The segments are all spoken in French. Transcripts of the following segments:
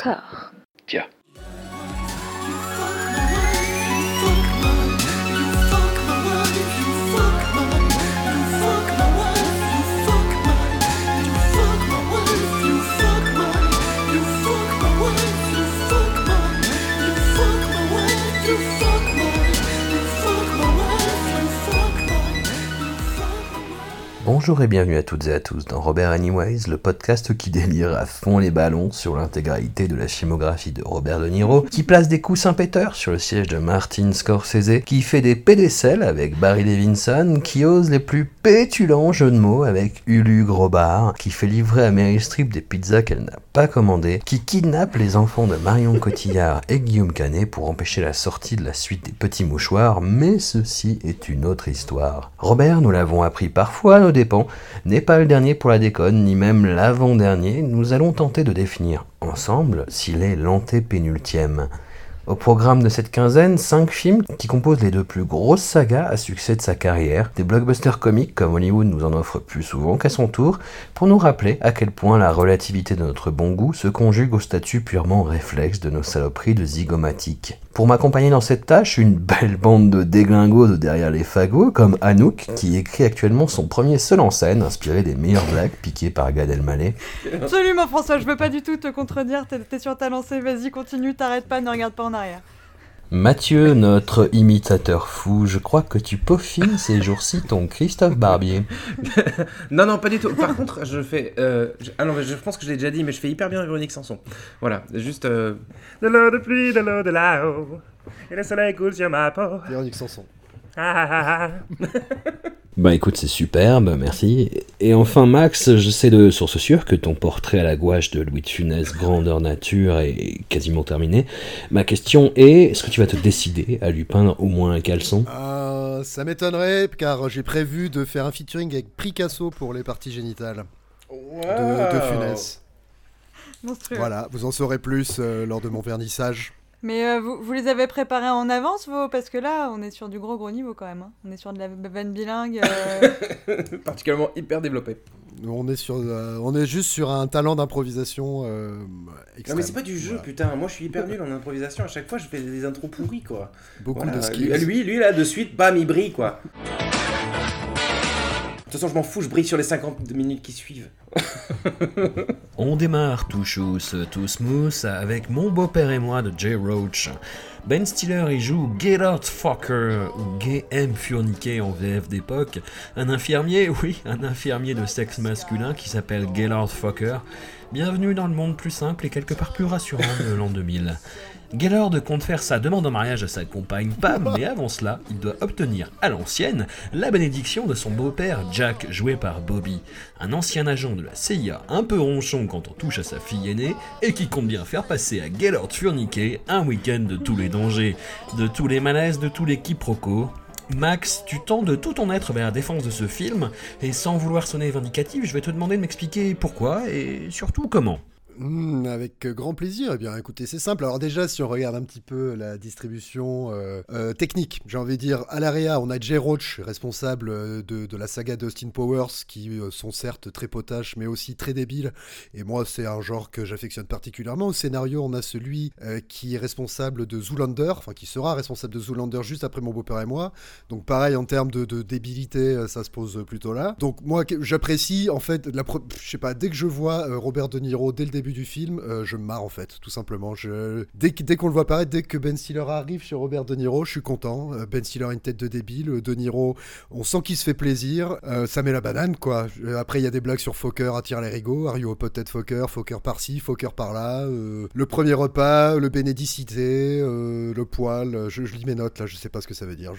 Encore. Bonjour et bienvenue à toutes et à tous dans Robert Anyways, le podcast qui délire à fond les ballons sur l'intégralité de la filmographie de Robert De Niro, qui place des coups Saint-Péter sur le siège de Martin Scorsese, qui fait des pédécelles avec Barry Levinson, qui ose les plus pétulants jeux de mots avec Ulu Grobard, qui fait livrer à Mary Streep des pizzas qu'elle n'a pas commandées, qui kidnappe les enfants de Marion Cotillard et Guillaume Canet pour empêcher la sortie de la suite des petits mouchoirs, mais ceci est une autre histoire. Robert, nous l'avons appris parfois, nos n'est pas le dernier pour la déconne, ni même l'avant-dernier, nous allons tenter de définir ensemble s'il est l'antépénultième. Au programme de cette quinzaine, 5 films qui composent les deux plus grosses sagas à succès de sa carrière, des blockbusters comiques comme Hollywood nous en offre plus souvent qu'à son tour, pour nous rappeler à quel point la relativité de notre bon goût se conjugue au statut purement réflexe de nos saloperies de zygomatiques. Pour m'accompagner dans cette tâche, une belle bande de déglingos de derrière les fagots, comme Anouk, qui écrit actuellement son premier seul en scène, inspiré des meilleures blagues piquées par Gad Elmaleh. Absolument, François, je veux pas du tout te contredire. T'es sur ta lancée, vas-y, continue, t'arrêtes pas, ne regarde pas en arrière. Mathieu, notre imitateur fou, je crois que tu peaufines ces jours-ci ton Christophe Barbier. non, non, pas du tout. Par contre, je fais. Euh, je, ah non, mais je pense que je l'ai déjà dit, mais je fais hyper bien Véronique Sanson. Voilà, juste. Euh, de l'eau de pluie, de l'eau de là-haut. Et le soleil coule sur ma peau. Véronique Sanson. Ah, ah, ah. Bah écoute, c'est superbe, merci. Et enfin Max, je sais de source sûre que ton portrait à la gouache de Louis de Funès, grandeur nature, est quasiment terminé. Ma question est, est-ce que tu vas te décider à lui peindre au moins un caleçon? Euh, ça m'étonnerait car j'ai prévu de faire un featuring avec Picasso pour les parties génitales de, de Funès. Monstrueux. Voilà, vous en saurez plus euh, lors de mon vernissage. Mais euh, vous, vous les avez préparés en avance, vos Parce que là, on est sur du gros gros niveau quand même. hein. On est sur de la vanne bilingue. euh, Particulièrement hyper développé. On est sur, euh, on est juste sur un talent d'improvisation euh, Non, mais c'est pas du jeu, Voilà. putain. Moi, je suis hyper nul en improvisation. À chaque fois, je fais des intros pourries, quoi. Beaucoup Voilà. de skills. Lui, lui, là, de suite, bam, il brille, quoi. De toute façon, je m'en fous, je brille sur les 50 minutes qui suivent. On démarre tout chousse, tout smooth avec Mon beau-père et moi de Jay Roach. Ben Stiller y joue Get Out Fucker ou Gay M Furniqué en VF d'époque, un infirmier, oui, un infirmier de sexe masculin qui s'appelle Get Out Fucker. Bienvenue dans le monde plus simple et quelque part plus rassurant de l'an 2000. Gaylord compte faire sa demande en mariage à sa compagne Pam, mais avant cela, il doit obtenir, à l'ancienne, la bénédiction de son beau-père Jack, joué par Bobby, un ancien agent de la CIA un peu ronchon quand on touche à sa fille aînée, et qui compte bien faire passer à Gaylord Furniquet un week-end de tous les dangers, de tous les malaises, de tous les quiproquos. Max, tu tends de tout ton être vers la défense de ce film, et sans vouloir sonner vindicatif, je vais te demander de m'expliquer pourquoi, et surtout comment. Hmm, avec euh, grand plaisir. Eh bien, écoutez, c'est simple. Alors déjà, si on regarde un petit peu la distribution euh, euh, technique, j'ai envie de dire, à l'AREA, on a Jay Roach, responsable de, la saga d'Austin Powers, qui sont certes très potaches, mais aussi très débiles. Et moi, c'est un genre que j'affectionne particulièrement. Au scénario, on a celui qui est responsable de Zoolander, enfin qui sera responsable de Zoolander juste après mon beau-père et moi. Donc pareil, en termes de, de débilité, ça se pose plutôt là. Donc moi, j'apprécie, en fait, la je sais pas, dès que je vois Robert De Niro dès le début du film, euh, je me marre en fait, tout simplement. Dès, qu'on le voit apparaître, dès que Ben Stiller arrive sur Robert De Niro, je suis content. Euh, ben Stiller a une tête de débile, euh, De Niro, on sent qu'il se fait plaisir. Ça met la banane, quoi. Après, il y a des blagues sur Fokker, attire les rigots. Are you a pothead Fokker Fokker par-ci, Fokker par-là. le premier repas, le bénédicité, le poil. Je, lis mes notes là, je sais pas ce que ça veut dire.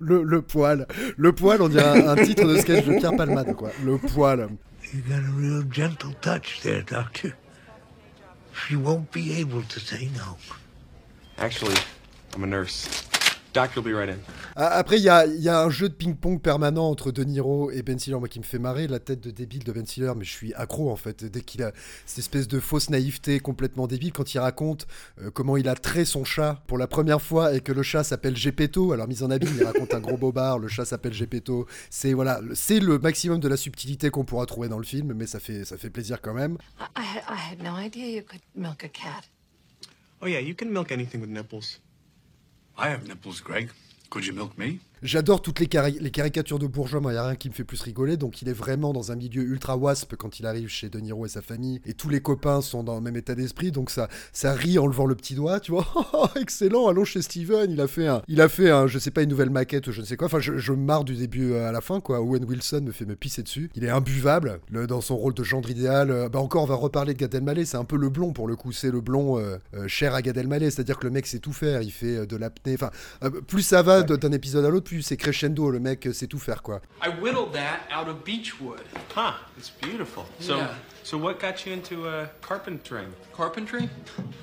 Le poil. Le poil, on dirait un, un titre de sketch de Pierre Palmade, quoi. Le poil. You got a real gentle touch there, Doctor. She won't be able to say no. Actually, I'm a nurse. Doctor will be right in. Après, il y a, il y a un jeu de ping-pong permanent entre De Niro et Ben Stiller, moi qui me fait marrer, la tête de débile de Ben Stiller, mais je suis accro en fait, dès qu'il a cette espèce de fausse naïveté complètement débile, quand il raconte euh, comment il a trait son chat pour la première fois et que le chat s'appelle Gepetto, alors mise en habit, il raconte un gros bobard, le chat s'appelle Gepetto, c'est voilà, c'est le maximum de la subtilité qu'on pourra trouver dans le film, mais ça fait, ça fait plaisir quand même. I had no idea you could milk a cat. Oh yeah, you can milk anything with nipples. I have nipples, Greg. Could you milk me? J'adore toutes les, cari- les caricatures de bourgeois, moi, il n'y a rien qui me fait plus rigoler. Donc, il est vraiment dans un milieu ultra wasp quand il arrive chez De Niro et sa famille. Et tous les copains sont dans le même état d'esprit. Donc, ça, ça rit en levant le petit doigt, tu vois. Excellent, allons chez Steven. Il a fait un, il a fait un, je sais pas, une nouvelle maquette ou je ne sais quoi. Enfin, je, je me marre du début à la fin, quoi. Owen Wilson me fait me pisser dessus. Il est imbuvable le- dans son rôle de gendre idéal. Euh, bah, encore, on va reparler de Gad Elmaleh. C'est un peu le blond pour le coup. C'est le blond euh, euh, cher à Gad Elmaleh. C'est-à-dire que le mec sait tout faire. Il fait euh, de l'apnée. Enfin, euh, plus ça va d'un épisode à l'autre, plus c'est crescendo. Le mec euh, sait tout faire, quoi. I whittled that out of beech wood. Huh, it's beautiful. So, Yeah. so what got you into uh, carpentering? Carpentry?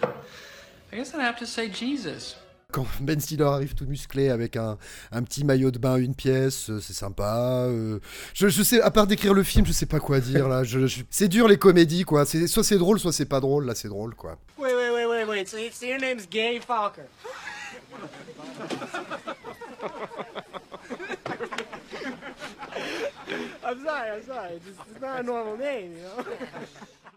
I guess I'd have to say Jesus. quand Ben Stiller arrive tout musclé avec un, un petit maillot de bain, une pièce, euh, c'est sympa. euh, je, je sais, à part d'écrire le film, je sais pas quoi dire là. Je, je- c'est dur les comédies quoi. C'est, soit c'est drôle, soit c'est pas drôle. Là, c'est drôle quoi. Wait, wait, wait, wait, wait. So, so your name's Gay Falker?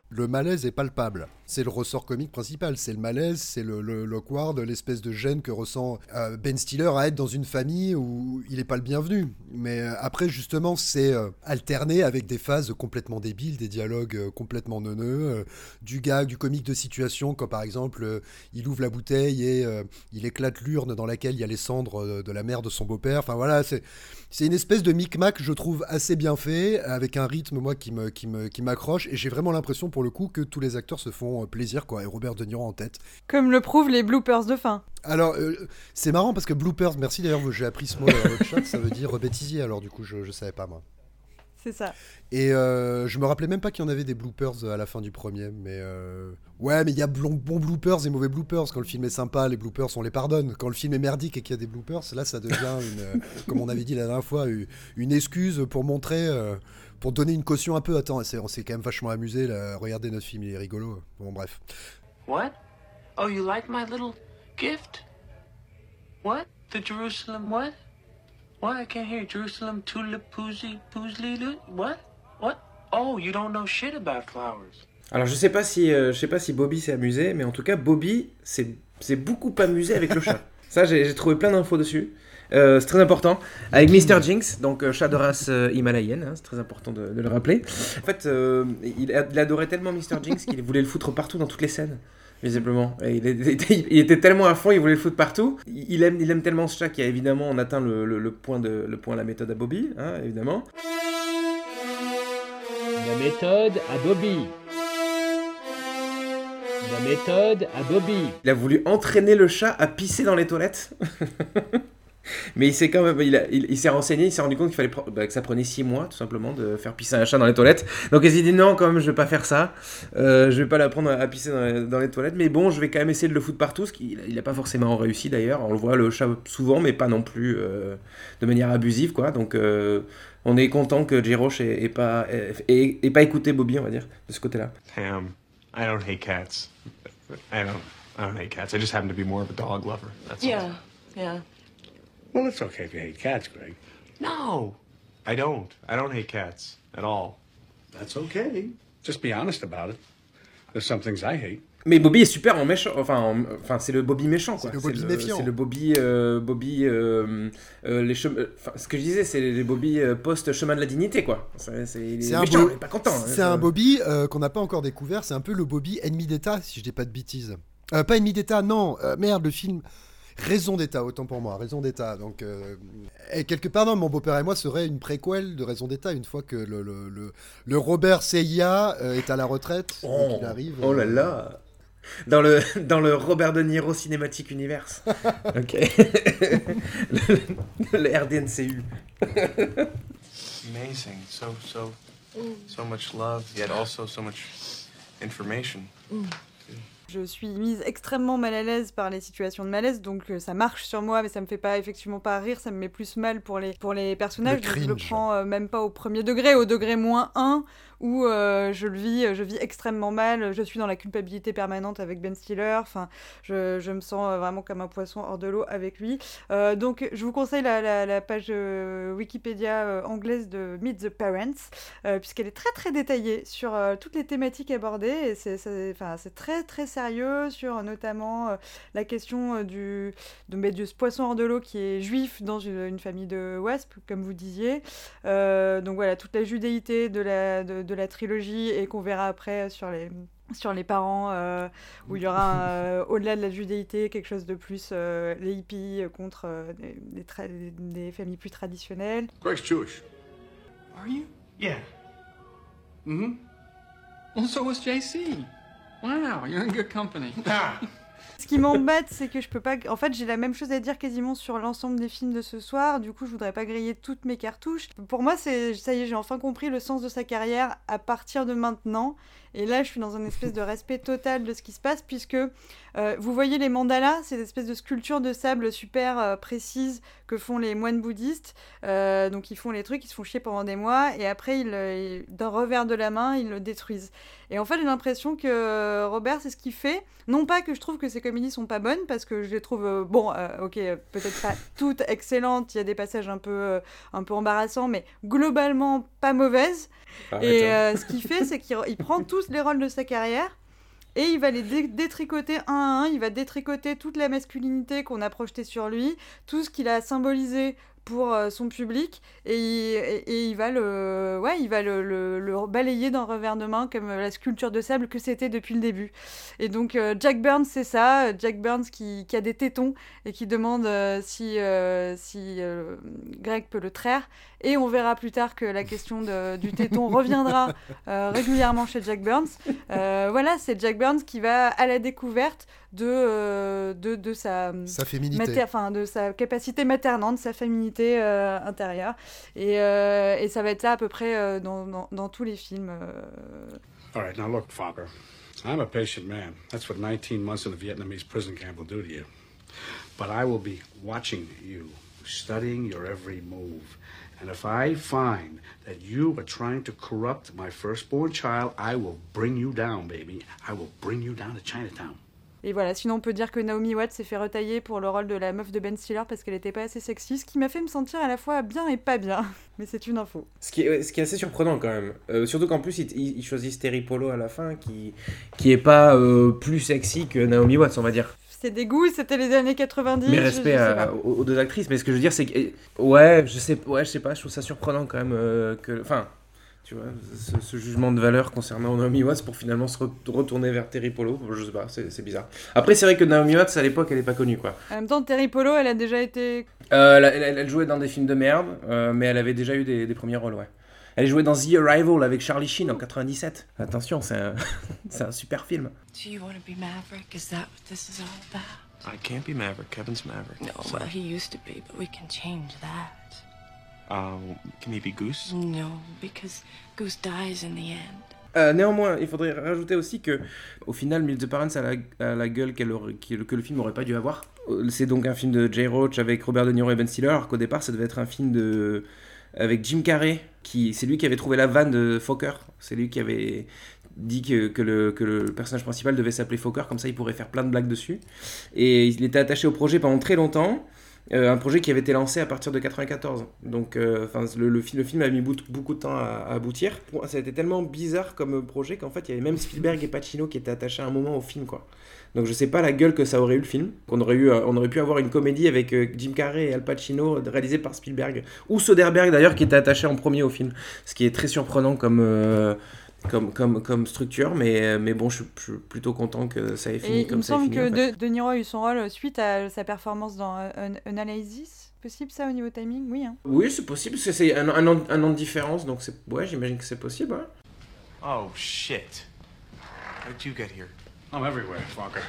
Le malaise est palpable. C'est le ressort comique principal. C'est le malaise, c'est le, le l'awkward, l'espèce de gêne que ressent euh, Ben Stiller à être dans une famille où il n'est pas le bienvenu. Mais euh, après, justement, c'est euh, alterné avec des phases complètement débiles, des dialogues euh, complètement neuneux, du gag, du comique de situation, quand par exemple, il ouvre la bouteille et il éclate l'urne dans laquelle il y a les cendres de la mère de son beau-père. Enfin voilà, c'est c'est une espèce de micmac, je trouve, assez bien fait, avec un rythme, moi, qui me, qui me, qui m'accroche, et j'ai vraiment l'impression, pour le coup, que tous les acteurs se font euh, plaisir, quoi, et Robert De Niro en tête. Comme le prouvent les bloopers de fin. Alors, euh, c'est marrant parce que bloopers, merci d'ailleurs, j'ai appris ce mot dans le chat, ça veut dire bêtisier, alors du coup, je, je savais pas, moi. C'est ça. Et euh, je me rappelais même pas qu'il y en avait des bloopers à la fin du premier, mais euh, ouais, mais il y a bons bloopers et mauvais bloopers. Quand le film est sympa, les bloopers on les pardonne. Quand le film est merdique et qu'il y a des bloopers, là ça devient une, euh, comme on avait dit la dernière fois, une, excuse pour montrer, euh, pour donner une caution un peu. Attends, on s'est quand même vachement amusé. Là. Regardez notre film, il est rigolo. Bon bref. What? Oh, you like my little gift? What? The Jerusalem what? What? I can't hear. Jerusalem tulip poozy poozly What? What? Oh, you don't know shit about flowers. Alors je sais pas si euh, je sais pas si Bobby s'est amusé, mais en tout cas Bobby s'est beaucoup amusé avec le chat. Ça j'ai trouvé plein d'infos dessus. Euh, c'est très important. Avec Mr. Jinx, donc euh, chat de race euh, himalayenne, hein, c'est très important de, de le rappeler. En fait, euh, il, a- il adorait tellement Mr. Jinx qu'il voulait le foutre partout dans toutes les scènes, visiblement. Et il, était, il était tellement à fond, il voulait le foutre partout. Il aime, il aime tellement ce chat qu'il a évidemment on atteint le, le- le point de le point à la méthode à Bobby, hein, évidemment. La méthode à Bobby. La méthode à Bobby. Il a voulu entraîner le chat à pisser dans les toilettes. Mais il s'est quand même, il, a- il- il s'est renseigné, il s'est rendu compte qu'il fallait bah, que ça prenait 6 mois tout simplement de faire pisser un chat dans les toilettes. Donc il s'est dit non, quand même, je vais pas faire ça. Euh, je vais pas l'apprendre à, pisser dans les, dans les toilettes. Mais bon, je vais quand même essayer de le foutre partout. Ce qui, il a pas forcément réussi d'ailleurs. On le voit le chat souvent, mais pas non plus euh, de manière abusive quoi. Donc euh, on est content que J. Roche ait, ait pas, ait, ait- ait pas écouté Bobby, on va dire, de ce côté-là. Pam, I don't hate cats. I don't. I don't hate cats. I just happen to be more of a dog lover. That's all. Yeah, yeah. Well, it's okay if you hate cats, Greg. No, I don't. I don't hate cats at all. That's okay. Just be honest about it. There's some things I hate. Mais Bobby est super en méchant, enfin, en- enfin c'est le Bobby méchant quoi. C'est le Bobby méfiant. C'est le Bobby, euh, Bobby, euh, euh, les chemins, enfin, ce que je disais, c'est les Bobby euh, post chemin de la dignité quoi. C'est un, méchant, Bo- pas content. hein, c'est un Bobby euh, qu'on n'a pas encore découvert. C'est un peu le Bobby ennemi d'État, si je dis pas de bêtises. Euh, pas ennemi d'État, non. euh, merde, le film. Raison d'État, autant pour moi, Raison d'État. Donc, euh, et quelque part, non, mon beau-père et moi serait une préquelle de Raison d'État une fois que le, le, le, le Robert CIA euh, est à la retraite. Oh, donc il arrive. oh là euh, là. Dans le, dans le Robert De Niro Cinematic Universe. ok. le, le RDNCU. Amazing. So so so much love, yet also so much information. Je suis mise extrêmement mal à l'aise par les situations de malaise, donc euh, ça marche sur moi, mais ça me fait pas effectivement pas rire, ça me met plus mal pour les, pour les personnages. Le donc je le prends euh, même pas au premier degré, au degré moins 1, où euh, je le vis, je vis extrêmement mal, je suis dans la culpabilité permanente avec Ben Stiller, enfin, je, me sens euh, vraiment comme un poisson hors de l'eau avec lui. Euh, donc je vous conseille la, page Wikipédia anglaise de Meet the Parents, puisqu'elle est très très détaillée sur toutes les thématiques abordées, et c'est enfin, très très sérieux sur notamment la question du, de, ce poisson hors de l'eau qui est juif dans une, famille de wasp, comme vous disiez. Donc voilà, toute la judéité de la, de la trilogie et qu'on verra après sur les sur les parents, euh, où il y aura, euh, au-delà de la judéité, quelque chose de plus, euh, les hippies contre euh, des, des tra- des familles plus traditionnelles. Greg's Jewish. Are you? Yeah. Mm-hmm. Well, so was JC. Wow, you're in good company. Ah. Ce qui m'embête, c'est que je peux pas. En fait, j'ai la même chose à dire quasiment sur l'ensemble des films de ce soir. Du coup, je voudrais pas griller toutes mes cartouches. Pour moi, c'est ça y est, j'ai enfin compris le sens de sa carrière à partir de maintenant. Et là, je suis dans un espèce de respect total de ce qui se passe, puisque euh, vous voyez les mandalas, ces espèces de sculptures de sable super euh, précises que font les moines bouddhistes. Euh, donc, ils font les trucs, ils se font chier pendant des mois, et après, ils, ils- d'un revers de la main, ils le détruisent. Et en fait, j'ai l'impression que Robert, c'est ce qu'il fait. Non pas que je trouve que ses comédies sont pas bonnes, parce que je les trouve, bon, ok, peut-être pas toutes excellentes, il y a des passages un peu, un peu embarrassants, mais globalement pas mauvaises. Et hein. ce qu'il fait, c'est qu'il il prend les rôles de sa carrière. Et il va les dé- détricoter un à un, il va détricoter toute la masculinité qu'on a projetée sur lui, tout ce qu'il a symbolisé pour euh, son public, et il, et- et il va le, ouais, il va le, le- le balayer d'un revers de main comme euh, la sculpture de sable que c'était depuis le début. Et donc euh, Jack Burns, c'est ça, Jack Burns qui, qui a des tétons et qui demande euh, si, euh, si Greg peut le traire. Et on verra plus tard que la question de- du téton reviendra régulièrement chez Jack Burns. Voilà, c'est Jack Burns qui va à la découverte de, euh, de, de sa, Sa féminité. mater- enfin, de sa capacité maternante, de sa féminité euh, intérieure. Et, euh, et ça va être ça à peu près euh, dans, dans, dans tous les films. euh. All right, now look, Fokker. I'm a patient man. That's what 19 months in a Vietnamese prison camp will do to you. But I will be watching you, studying your every move. And if I find that you are trying to corrupt my firstborn child, I will bring you down, baby. I will bring you down to Chinatown. Et voilà, sinon on peut dire que Naomi Watts s'est fait retailler pour le rôle de la meuf de Ben Stiller parce qu'elle était pas assez sexy, ce qui m'a fait me sentir à la fois bien et pas bien. Mais c'est une info. Ce qui, est, ouais, ce qui est assez surprenant quand même. Euh, surtout qu'en plus, ils choisissent Terry Polo à la fin, qui, qui est pas euh, plus sexy que Naomi Watts, on va dire. C'est des goûts, c'était les années 90. Mais je- respect je sais à- aux deux actrices. Mais ce que je veux dire, c'est que. Ouais, je sais, ouais, je sais pas, je trouve ça surprenant quand même euh, que. Enfin, tu vois, ce, ce jugement de valeur concernant Naomi Watts pour finalement se re- retourner vers Terry Polo. Je sais pas, c'est bizarre. Après, c'est vrai que Naomi Watts, à l'époque, elle est pas connue, quoi. En même temps, Terry Polo, elle a déjà été. Euh, elle, elle- elle jouait dans des films de merde, euh, mais elle avait déjà eu des, des premiers rôles, ouais. Elle jouait dans The Arrival avec Charlie Sheen en 97. Attention, c'est un, c'est un super film. Do you want to be Maverick? Is that what this is all about? I can't be Maverick. Kevin's Maverick. No, So- well, he used to be, but we can change that. Uh, can he be Goose? No, because Goose dies in the end. Euh, néanmoins, il faudrait rajouter aussi que, au final, Meet the Parents a la, a la gueule aurait- que le film n'aurait pas dû avoir. Euh, C'est donc un film de Jay Roach avec Robert De Niro et Ben Stiller, alors qu'au départ, ça devait être un film de avec Jim Carrey, qui c'est lui qui avait trouvé la vanne de Fokker. C'est lui qui avait dit que, que le, que le personnage principal devait s'appeler Fokker, comme ça il pourrait faire plein de blagues dessus. Et il était attaché au projet pendant très longtemps. Euh, un projet qui avait été lancé à partir de 94. Donc, euh, le, le, fi- le film a mis beaucoup de temps à, aboutir. Ça a été tellement bizarre comme projet qu'en fait, il y avait même Spielberg et Pacino qui étaient attachés à un moment au film, quoi. Donc, je sais pas la gueule que ça aurait eu le film. Euh, on aurait pu avoir une comédie avec Jim Carrey et Al Pacino réalisée par Spielberg ou Soderbergh d'ailleurs qui était attaché en premier au film. Ce qui est très surprenant comme. Comme, comme, comme structure, mais, mais bon, je, suis- plutôt content que ça ait fini Et il comme me ça ait semble fini. que en fait. de, De Niro a eu son rôle suite à sa performance dans euh, Un- Analysis. Possible ça au niveau timing? Oui. Hein. Oui, c'est possible, c'est- c'est un, un an, un an de différence, donc c'est ouais, j'imagine que c'est possible. hein. Oh shit. How'd you get here? I'm everywhere, Fokker.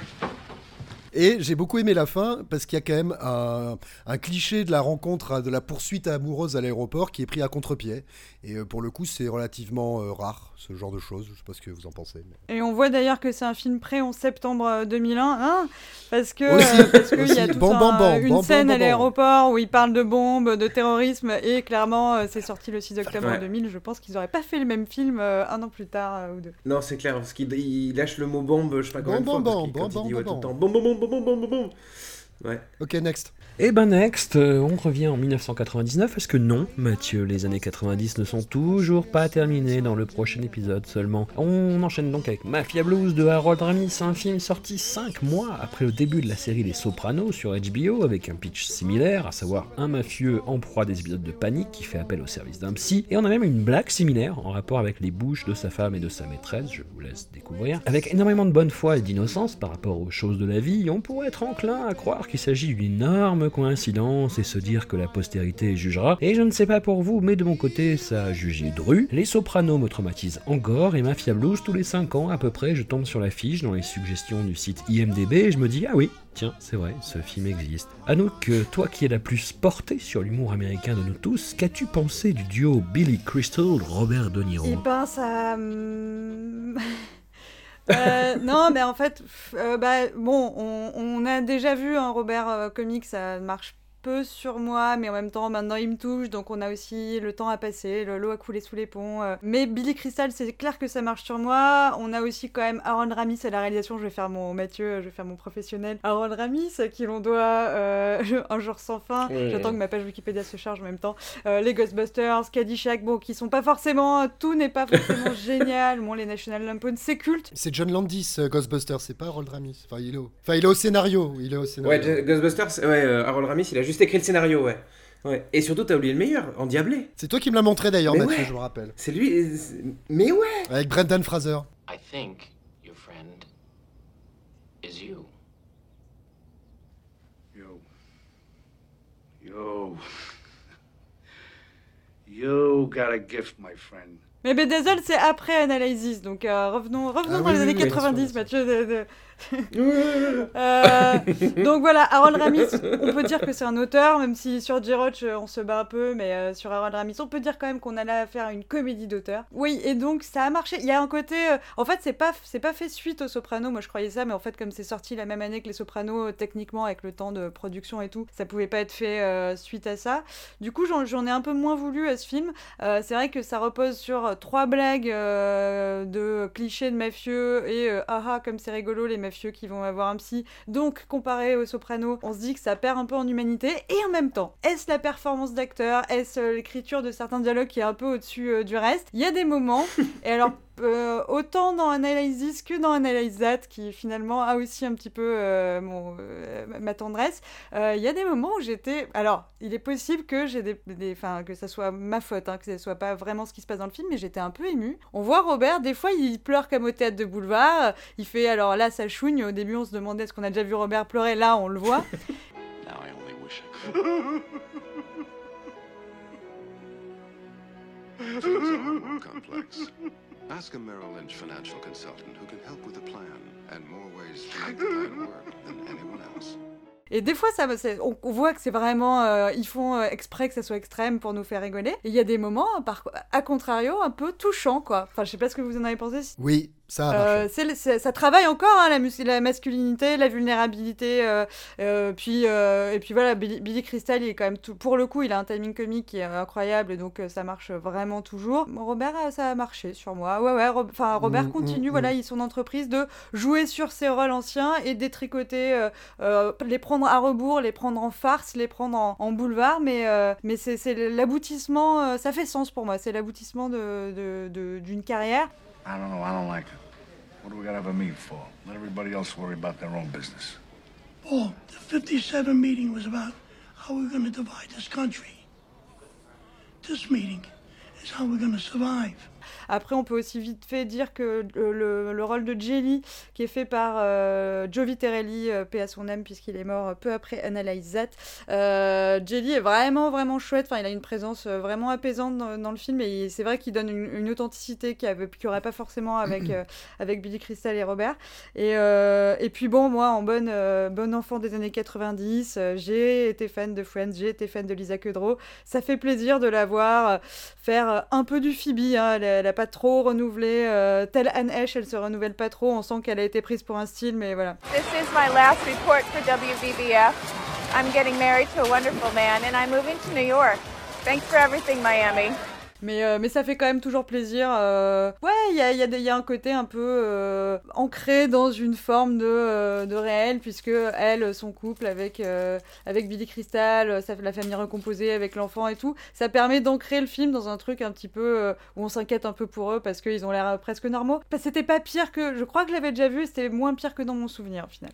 Et j'ai beaucoup aimé la fin parce qu'il y a quand même un, un cliché de la rencontre, de la poursuite amoureuse à l'aéroport qui est pris à contre-pied. Et euh, pour le coup, c'est relativement euh, rare, ce genre de choses. Je ne sais pas ce que vous en pensez. Et on voit d'ailleurs que c'est un film prêt en septembre 2001, euh, hein parce que euh, y a une scène à l'aéroport où il parle de bombes, de terrorisme, et clairement euh, c'est sorti le 6 octobre 2000. Je pense qu'ils n'auraient pas fait le même film un an plus tard ou deux. Non, c'est clair, parce qu'il lâche le mot bombe, je ne sais pas combien de fois, parce qu'il, quand il dit ouais, tout le Ok, next. Et ben next, euh, on revient en 1999, parce que non, Mathieu, les années 90 ne sont toujours pas terminées dans le prochain épisode seulement? On enchaîne donc avec Mafia Blues de Harold Ramis, un film sorti 5 mois après le début de la série Les Sopranos sur HBO, avec un pitch similaire, à savoir un mafieux en proie des épisodes de panique qui fait appel au service d'un psy, et on a même une blague similaire en rapport avec les bouches de sa femme et de sa maîtresse, je vous laisse découvrir. Avec énormément de bonne foi et d'innocence par rapport aux choses de la vie, on pourrait être enclin à croire qu'il s'agit d'une énorme coïncidence et se dire que la postérité jugera. Et je ne sais pas pour vous, mais de mon côté, ça a jugé Dru. Les Sopranos me traumatisent encore et Mafia Blues, tous les 5 ans à peu près, je tombe sur l'affiche dans les suggestions du site IMDB et je me dis, ah oui, tiens, c'est vrai, ce film existe. Anouk, euh, toi qui es la plus portée sur l'humour américain de nous tous, qu'as-tu pensé du duo Billy Crystal, Robert De Niro? Et ben ça. Euh, non, mais en fait, euh, bah, bon, on, on a déjà vu un Robert euh, Comics, ça marche peu sur moi, mais en même temps, maintenant il me touche, donc on a aussi le temps à passer, le- l'eau a coulé sous les ponts. euh. Mais Billy Crystal, c'est clair que ça marche sur moi. On a aussi quand même Aaron Ramis à la réalisation, je vais faire mon Mathieu, je vais faire mon professionnel. Aaron Ramis, à qui l'on doit euh, Un jour sans fin. J'attends que ma page Wikipédia se charge en même temps. Euh, les Ghostbusters, Caddyshack, bon, qui sont pas forcément, tout n'est pas forcément génial. Bon, les National Lampoon, c'est culte. C'est John Landis, euh, Ghostbusters, c'est pas Harold Ramis. Enfin, il est au, enfin, il est au scénario. Il est au scénario. Ouais, Ghostbusters, ouais, euh, Harold Ramis, il a juste écrit le scénario, ouais. ouais. Et surtout, t'as oublié le meilleur, Endiablé. C'est toi qui me l'as montré d'ailleurs, Mathieu, ouais. je me rappelle. C'est lui. euh, Mais ouais Avec Brendan Fraser. I think your friend is you. Yo. Yo. You got a gift, my friend. Mais Bedazzle, c'est après Analysis, donc euh, revenons, revenons Ah dans oui, les oui, années oui, bien 90, sûr, Mathieu. de- de- Euh, donc voilà, Harold Ramis, on peut dire que c'est un auteur, même si sur J-Roach euh, on se bat un peu, mais euh, sur Harold Ramis, on peut dire quand même qu'on a là affaire à une comédie d'auteur. Oui, et donc ça a marché. Il y a un côté, euh, en fait, c'est pas c'est pas fait suite aux Sopranos. Moi, je croyais ça, mais en fait, comme c'est sorti la même année que les Sopranos, techniquement avec le temps de production et tout, ça pouvait pas être fait suite à ça. Du coup, j'en ai un peu moins voulu à ce film. C'est vrai que ça repose sur trois blagues de clichés de mafieux et euh, ah ah comme c'est rigolo les mafieux qui vont avoir un psy. Donc comparé aux Sopranos, on se dit que ça perd un peu en humanité. Et en même temps, est-ce la performance d'acteur, est-ce euh, l'écriture de certains dialogues qui est un peu au-dessus euh, du reste? Il y a des moments. Et alors euh, autant dans Analysis que dans Analyse That, qui finalement a aussi un petit peu euh, mon, euh, ma tendresse, euh, il y a des moments où j'étais. Alors, il est possible que j'ai des, des- enfin, que ça soit ma faute, hein, que ce soit pas vraiment ce qui se passe dans le film, mais j'étais un peu émue. On voit Robert, des fois, il pleure comme au théâtre de boulevard. Il fait, alors là, ça chouigne. Au début, on se demandait est-ce qu'on a déjà vu Robert pleurer. Là, on le voit. Now I only wish I could. Things are more complex. Ask a Merrill Lynch financial consultant who can help with a plan and more ways to make the plan work than anyone else. Et des fois, ça, on, on voit que c'est vraiment, euh, ils font euh, exprès que ça soit extrême pour nous faire rigoler. Et il y a des moments, par, à contrario, un peu touchants, quoi. Enfin, je sais pas ce que vous en avez pensé. si- Oui, ça. Euh, ça travaille encore hein, la, masculinité, la vulnérabilité, euh, euh, puis et puis voilà, Billy, Billy Crystal, il est quand même tout, pour le coup, il a un timing comique qui est incroyable, et donc ça marche vraiment toujours. Robert, ça a marché sur moi. Ouais, ouais. Rob- Enfin, Robert Mm, continue, mm, voilà, mm. il son entreprise de jouer sur ses rôles anciens et détricoter, les prendre à rebours, les prendre en farce, les prendre en, en boulevard, mais mais c'est l'aboutissement, ça fait sens pour moi. C'est l'aboutissement de- d'une carrière. I don't know. I don't like it. What do we gotta have a meeting for? Let everybody else worry about their own business. Oh, the 57 meeting was about how we're going to divide this country. This meeting is how we're going to survive. Après, on peut aussi vite fait dire que le, le- le rôle de Jelly, qui est fait par euh, Joe Viterelli, euh, paix à son âme, puisqu'il est mort peu après Analyze That, euh, Jelly est vraiment, vraiment chouette. Enfin, il a une présence euh, vraiment apaisante dans, dans le film, et c'est vrai qu'il donne une, une authenticité qu'il n'y aurait pas forcément avec, euh, avec Billy Crystal et Robert. Et, euh, et puis bon, moi, en bonne, euh, bonne enfant des années 90, euh, j'ai été fan de Friends, j'ai été fan de Lisa Kudrow. Ça fait plaisir de la voir euh, faire euh, un peu du Phoebe. hein. Elle, n'a pas trop renouvelé. euh, telle Anne Hesh, elle se renouvelle pas trop. On sent qu'elle a été prise pour un style, mais voilà. This is my last report for WBBF. I'm getting married to a wonderful man, and I'm moving to New York. Thanks for everything, Miami. Mais, euh, mais ça fait quand même toujours plaisir. euh, Ouais, il y a, un côté un peu euh, ancré dans une forme de, réel, puisque elle, son couple avec, Billy Crystal, la famille recomposée avec l'enfant et tout, ça permet d'ancrer le film dans un truc un petit peu où on s'inquiète un peu pour eux parce qu'ils ont l'air presque normaux. C'était pas pire que. Je crois que je l'avais déjà vu, c'était moins pire que dans mon souvenir au final.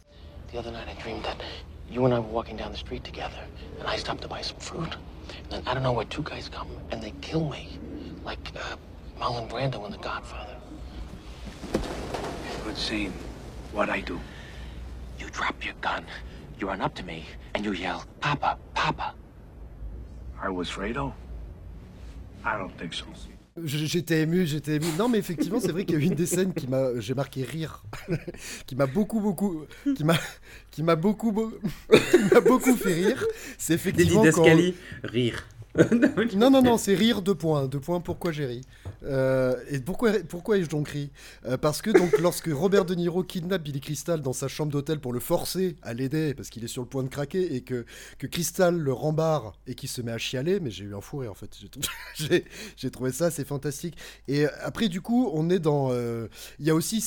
The other night I dreamed that you and I were walking down the street together, and I stopped to buy some fruit. And then I don't know where two guys come, and they kill me, like uh, Marlon Brando in The Godfather. Good scene. What I do? You drop your gun, you run up to me, and you yell, "Papa, Papa!" I was Fredo? I don't think so. J'étais ému, j'étais ému. Non, mais effectivement, c'est vrai qu'il y a une des scènes qui m'a, j'ai marqué rire, qui m'a beaucoup, beaucoup, qui m'a, qui m'a beaucoup, m'a beaucoup fait rire. C'est effectivement quand. rire. Non, non, non, c'est rire, deux points. Deux points, pourquoi j'ai ri Euh, Et pourquoi, pourquoi ai-je donc ri? Euh, Parce que donc, lorsque Robert De Niro kidnappe Billy Crystal dans sa chambre d'hôtel pour le forcer à l'aider, parce qu'il est sur le point de craquer, et que, que Crystal le rembarre et qu'il se met à chialer, mais j'ai eu un fou rire en fait. J'ai trou- J'ai j'ai trouvé ça, c'est fantastique. Et après, du coup, on est dans. euh, Il y a aussi.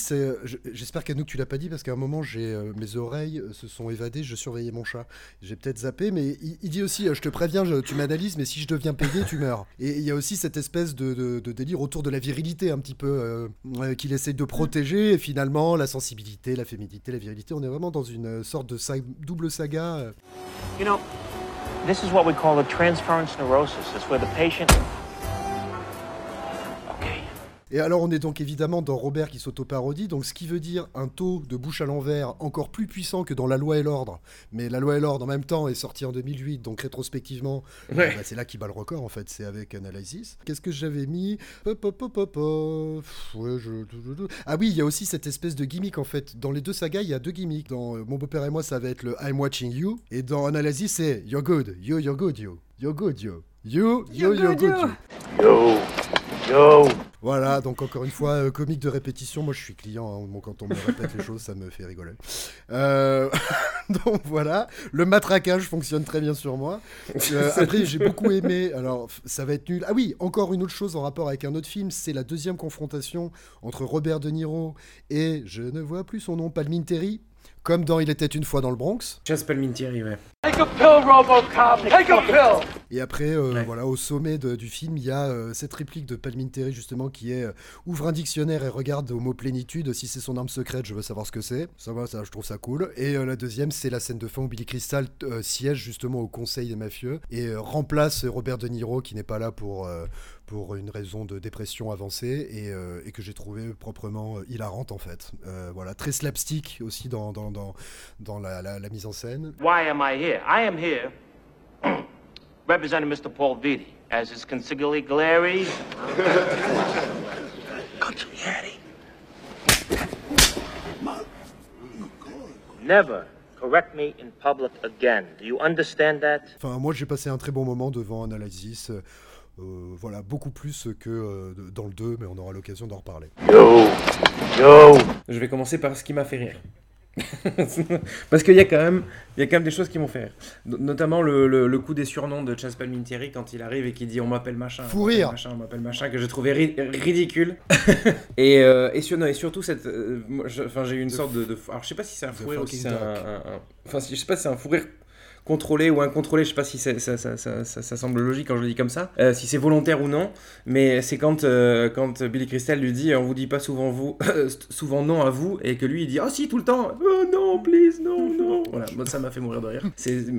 J'espère qu'à nous, tu l'as pas dit, parce qu'à un moment, j'ai euh, mes oreilles euh, se sont évadées, je surveillais mon chat. J'ai peut-être zappé, mais il, il dit aussi euh, Je te préviens, je- tu m'analyses, mais si je deviens payé, tu meurs. Et il y a aussi cette espèce de, délire autour de la virilité, un petit peu, euh, qu'il essaye de protéger, et finalement, la sensibilité, la féminité, la virilité. On est vraiment dans une sorte de double saga. euh. You know, this is what we call a transference neurosis. It's where the patient. Et alors on est donc évidemment dans Robert qui s'auto-parodie, donc ce qui veut dire un taux de bouche à l'envers encore plus puissant que dans La Loi et l'Ordre. Mais La Loi et l'Ordre en même temps est sorti en 2008, donc rétrospectivement, Ouais. bah, c'est là qu'il bat le record en fait, c'est avec Analysis. Qu'est-ce que j'avais mis? Hop, hop, hop, hop, hop. Pff, ouais, je- Ah oui, il y a aussi cette espèce de gimmick en fait. Dans les deux sagas, il y a deux gimmicks. Dans euh, Mon beau-père et moi, ça va être le I'm watching you, et dans Analysis, c'est You're good, yo, you're good, yo. You're good, yo. You, yo, You're you're good, good, yo. yo. Yo. Voilà, donc encore une fois, euh, comique de répétition. Moi, je suis client. hein. Bon, quand on me répète les choses, ça me fait rigoler. Euh, donc voilà, le matraquage fonctionne très bien sur moi. Euh, après, j'ai beaucoup aimé. Alors, f- ça va être nul. Ah oui, encore une autre chose en rapport avec un autre film, c'est la deuxième confrontation entre Robert De Niro et je ne vois plus son nom, Palminteri. Comme dans Il était une fois dans le Bronx. Palminteri, ouais. Take a pill, Robocop. Take a pill. Et après, euh, voilà, au sommet de- du film, il y a euh, cette réplique de Palminteri justement qui est euh, ouvre un dictionnaire et regarde au mot plénitude. Si c'est son arme secrète, je veux savoir ce que c'est. Ça va, ça, je trouve ça cool. Et euh, la deuxième, c'est la scène de fin où Billy Crystal euh, siège justement au Conseil des mafieux et euh, remplace Robert De Niro qui n'est pas là pour euh, pour une raison de dépression avancée et, euh, et que j'ai trouvé proprement euh, hilarante en fait. Euh, voilà, très slapstick aussi dans dans dans, dans la, la- la mise en scène. Why am I here? I am here representing Mr. Paul Vitti as his consigliere glary. Never correct me in public again. Do you understand that? Enfin, moi, j'ai passé un très bon moment devant Analysis. Euh, voilà, beaucoup plus que euh, dans le 2, mais on aura l'occasion d'en reparler. Yo Yo Je vais commencer par ce qui m'a fait rire. Parce qu'il y a quand même, il y a quand même des choses qui m'ont fait rire. No- Notamment le, le- le coup des surnoms de Chas Palminteri quand il arrive et qu'il dit on m'appelle machin, Fou rire. machin, on m'appelle machin, que j'ai trouvé ri- ridicule. et, euh, et, sur- non, et surtout cette, euh, j'ai eu une sorte de, de, alors je sais pas si c'est un fou rire ou si c'est un, un- un- enfin si- je sais pas si c'est un fou rire contrôlé ou incontrôlé, je sais pas si ça, ça, ça, ça- semble logique quand je le dis comme ça, euh, si c'est volontaire ou non, mais c'est quand, euh, quand Billy Crystal lui dit on vous dit pas souvent vous, souvent non à vous, et que lui il dit oh si tout le temps, oh non, please, non, non. Voilà, moi ça m'a fait mourir de rire.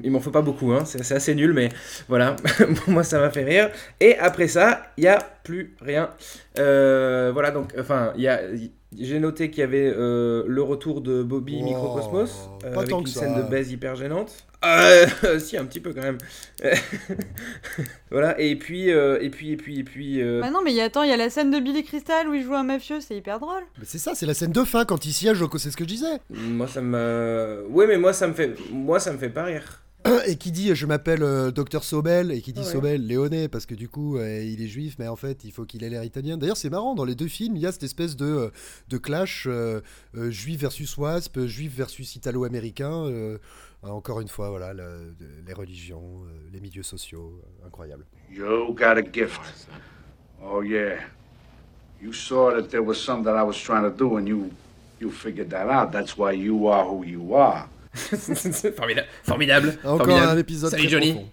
Il m'en faut pas beaucoup, hein. c'est assez nul, mais voilà, moi ça m'a fait rire. Et après ça, il y a plus rien. Euh, voilà, donc, enfin, il y a. J'ai noté qu'il y avait euh, le retour de Bobby Microcosmos euh, pas avec tant une que ça. scène de baise hyper gênante. Euh, si un petit peu quand même. voilà et puis euh, et puis et puis et puis. euh, Bah non, mais il y a- attends, il y a la scène de Billy Crystal où il joue un mafieux, c'est hyper drôle. Mais c'est ça, c'est la scène de fin quand il siège, c'est ce que je disais. Moi ça me. Oui mais moi ça me fait moi ça me fait pas rire. Et qui dit je m'appelle euh, Docteur Sobel et qui dit Ouais. Sobel Léoné parce que du coup euh, il est juif mais en fait il faut qu'il ait l'air italien. D'ailleurs c'est marrant dans les deux films il y a cette espèce de, euh, de clash euh, euh, juif versus wasp, juif versus italo-américain. euh, encore une fois voilà le- de- les religions, euh, les milieux sociaux, euh, incroyable. You got a gift. Oh yeah. You saw that there was something that I was trying to do, and you you figured that out. That's why you are who you are. formidable. Formidable. Encore formidable. un épisode Salut très Johnny. profond.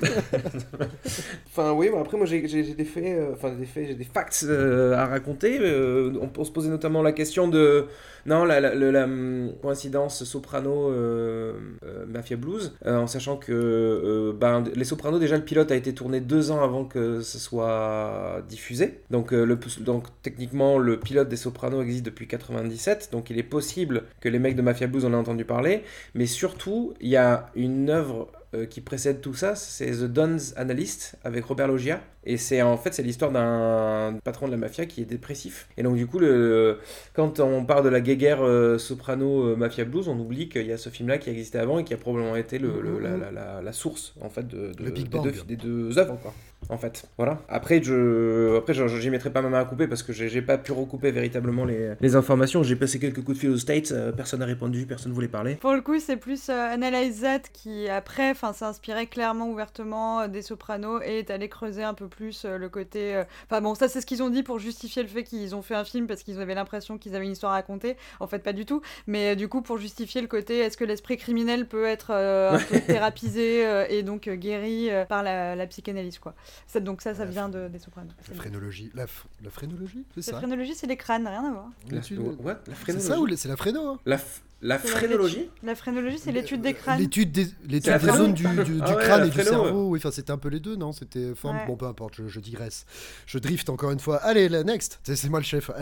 enfin oui, bon, après moi j'ai des faits, euh, enfin des faits, j'ai des facts euh, à raconter. euh, on peut se poser notamment la question de non la, hum, coïncidence soprano euh, euh, mafia blues, en sachant que ben, les sopranos déjà le pilote a été tourné deux ans avant que ce soit diffusé. Donc le donc techniquement le pilote des sopranos existe depuis 97, donc il est possible que les mecs de mafia blues en aient entendu parler, mais surtout il y a une œuvre euh, qui précède tout ça, c'est The Don's Analyst avec Robert Loggia. Et c'est en fait c'est l'histoire d'un patron de la mafia qui est dépressif. Et donc du coup, le, quand on parle de la guéguerre euh, soprano euh, mafia blues, on oublie qu'il y a ce film-là qui existait avant et qui a probablement été le, le- la, la- la- la source en fait de, de- des, deux, des deux œuvres quoi. En fait, voilà. Après, je, après, j'y mettrai pas ma main à couper parce que j'ai pas pu recouper véritablement les, les informations. J'ai passé quelques coups de fil aux States, euh, personne n'a répondu, personne voulait parler. Pour le coup, c'est plus euh, Analyze That qui, après, enfin, s'est inspiré clairement, ouvertement euh, des Sopranos et est allé creuser un peu plus euh, le côté. Enfin bon, ça, c'est ce qu'ils ont dit pour justifier le fait qu'ils ont fait un film parce qu'ils avaient l'impression qu'ils avaient une histoire à raconter. En fait, pas du tout. Mais du coup, pour justifier le côté, est-ce que l'esprit criminel peut être un peu thérapisé et donc guéri par la, la psychanalyse, quoi. Ça, donc ça, ça vient de, des Sopranos. La phrénologie, la, f- la phrénologie, c'est La ça phrénologie, c'est les crânes, rien à voir. La, what La C'est ça ou c'est la phréno hein La, f- la phrénologie La phrénologie, c'est l'étude des crânes. L'étude des, l'étude zones du, du- du Ah ouais, crâne et du cerveau. Oui, enfin, c'était un peu les deux, non? C'était forme. Ouais. Bon, peu importe, je, je digresse. Je drift encore une fois. Allez, la next. C'est, c'est moi le chef.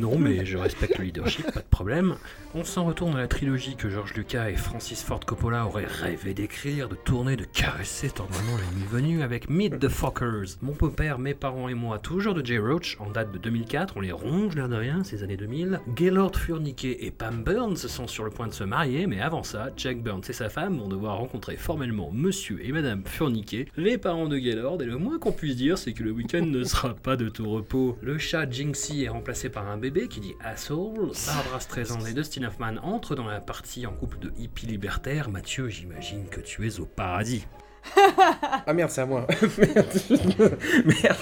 Non, mais je respecte le leadership, pas de problème. On s'en retourne à la trilogie que George Lucas et Francis Ford Coppola auraient rêvé d'écrire, de tourner, de caresser tendrement la nuit venue avec Meet the Fockers. Mon beau-père, mes parents et moi, toujours de Jay Roach, en date de 2004, on les ronge l'air de rien, ces années 2000. Gaylord Furniquet et Pam Burns sont sur le point de se marier, mais avant ça, Jack Burns et sa femme vont devoir rencontrer formellement Monsieur et Madame Furniquet, les parents de Gaylord, et le moins qu'on puisse dire, c'est que le week-end ne sera pas de tout repos. Le chat Jinxie est remplacé par un bébé qui dit asshole. Barbara Streisand et Dustin Hoffman entrent dans la partie en couple de hippies libertaires. Mathieu, j'imagine que tu es au paradis. Ah merde, c'est à moi. merde. merde.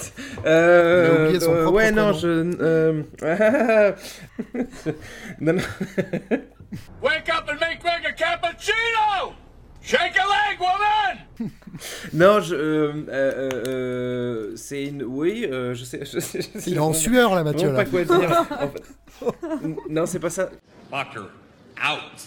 Euh, Il a oublié son euh, propre Ouais, non, prénom. je. euh, non, non. Wake up and make Greg a cappuccino! Shake a leg, woman! Non, je. euh, euh, euh, c'est une. Oui, euh, je sais. Je sais, je sais Il est en sueur, là, Mathieu, là. pas quoi dire. en fait. Non, c'est pas ça. Fucker, out.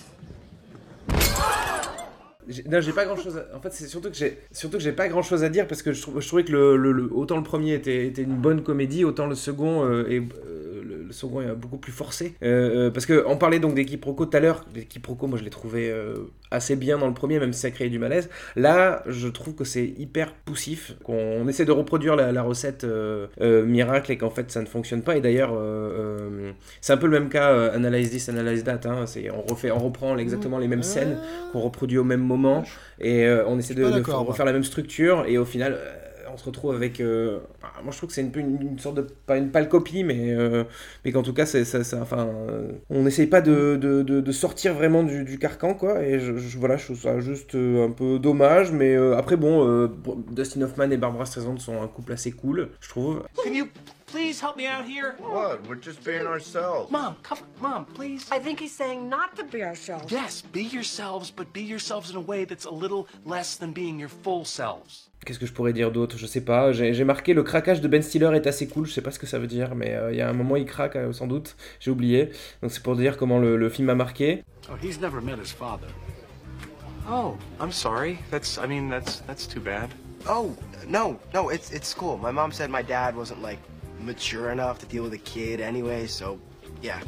Non, j'ai pas grand chose. À... En fait, c'est surtout que j'ai surtout que j'ai pas grand chose à dire parce que je, je trouvais que le, le- le- autant le premier était, était une bonne comédie, autant le second euh, est euh, le, second est beaucoup plus forcé. Euh, euh, parce que on parlait donc des quiproquos tout à l'heure. Les quiproquos, moi, je les trouvais euh, assez bien dans le premier, même si ça créait du malaise. Là, je trouve que c'est hyper poussif, qu'on essaie de reproduire la, la recette euh, miracle et qu'en fait ça ne fonctionne pas. Et d'ailleurs, c'est un peu le même cas. analyse this, analyse that. hein. C'est on refait, on reprend exactement les mêmes scènes qu'on reproduit au même moment et on essaie de, de refaire la même structure et au final se retrouve avec euh, moi je trouve que c'est une, sorte de pas une pâle copie mais euh, mais qu'en tout cas ça, ça- enfin on n'essaye pas de, de, de- sortir vraiment du, du carcan quoi. Et voilà je trouve ça juste euh, un peu dommage mais après bon Dustin Hoffman et Barbara Streisand sont un couple assez cool je trouve please help me out here. What? We're just being ourselves. Mom, cover, mom, please. I think he's saying not to be ourselves. Yes, be yourselves, but be yourselves in a way that's a little less than being your full selves. Qu'est-ce que je pourrais dire d'autre? Je sais pas. J'ai marqué le craquage de Ben Stiller est assez cool. Je sais pas ce que ça veut dire, mais euh, il y a un moment il craque euh, sans doute. J'ai oublié. Donc c'est pour dire comment le, le film m'a marqué. Oh, he's never met his father. Oh, I'm sorry. That's, I mean, that's that's too bad. Oh, no, no, it's it's cool. My mom said my dad wasn't like mature enough to deal with a kid anyway, so yeah.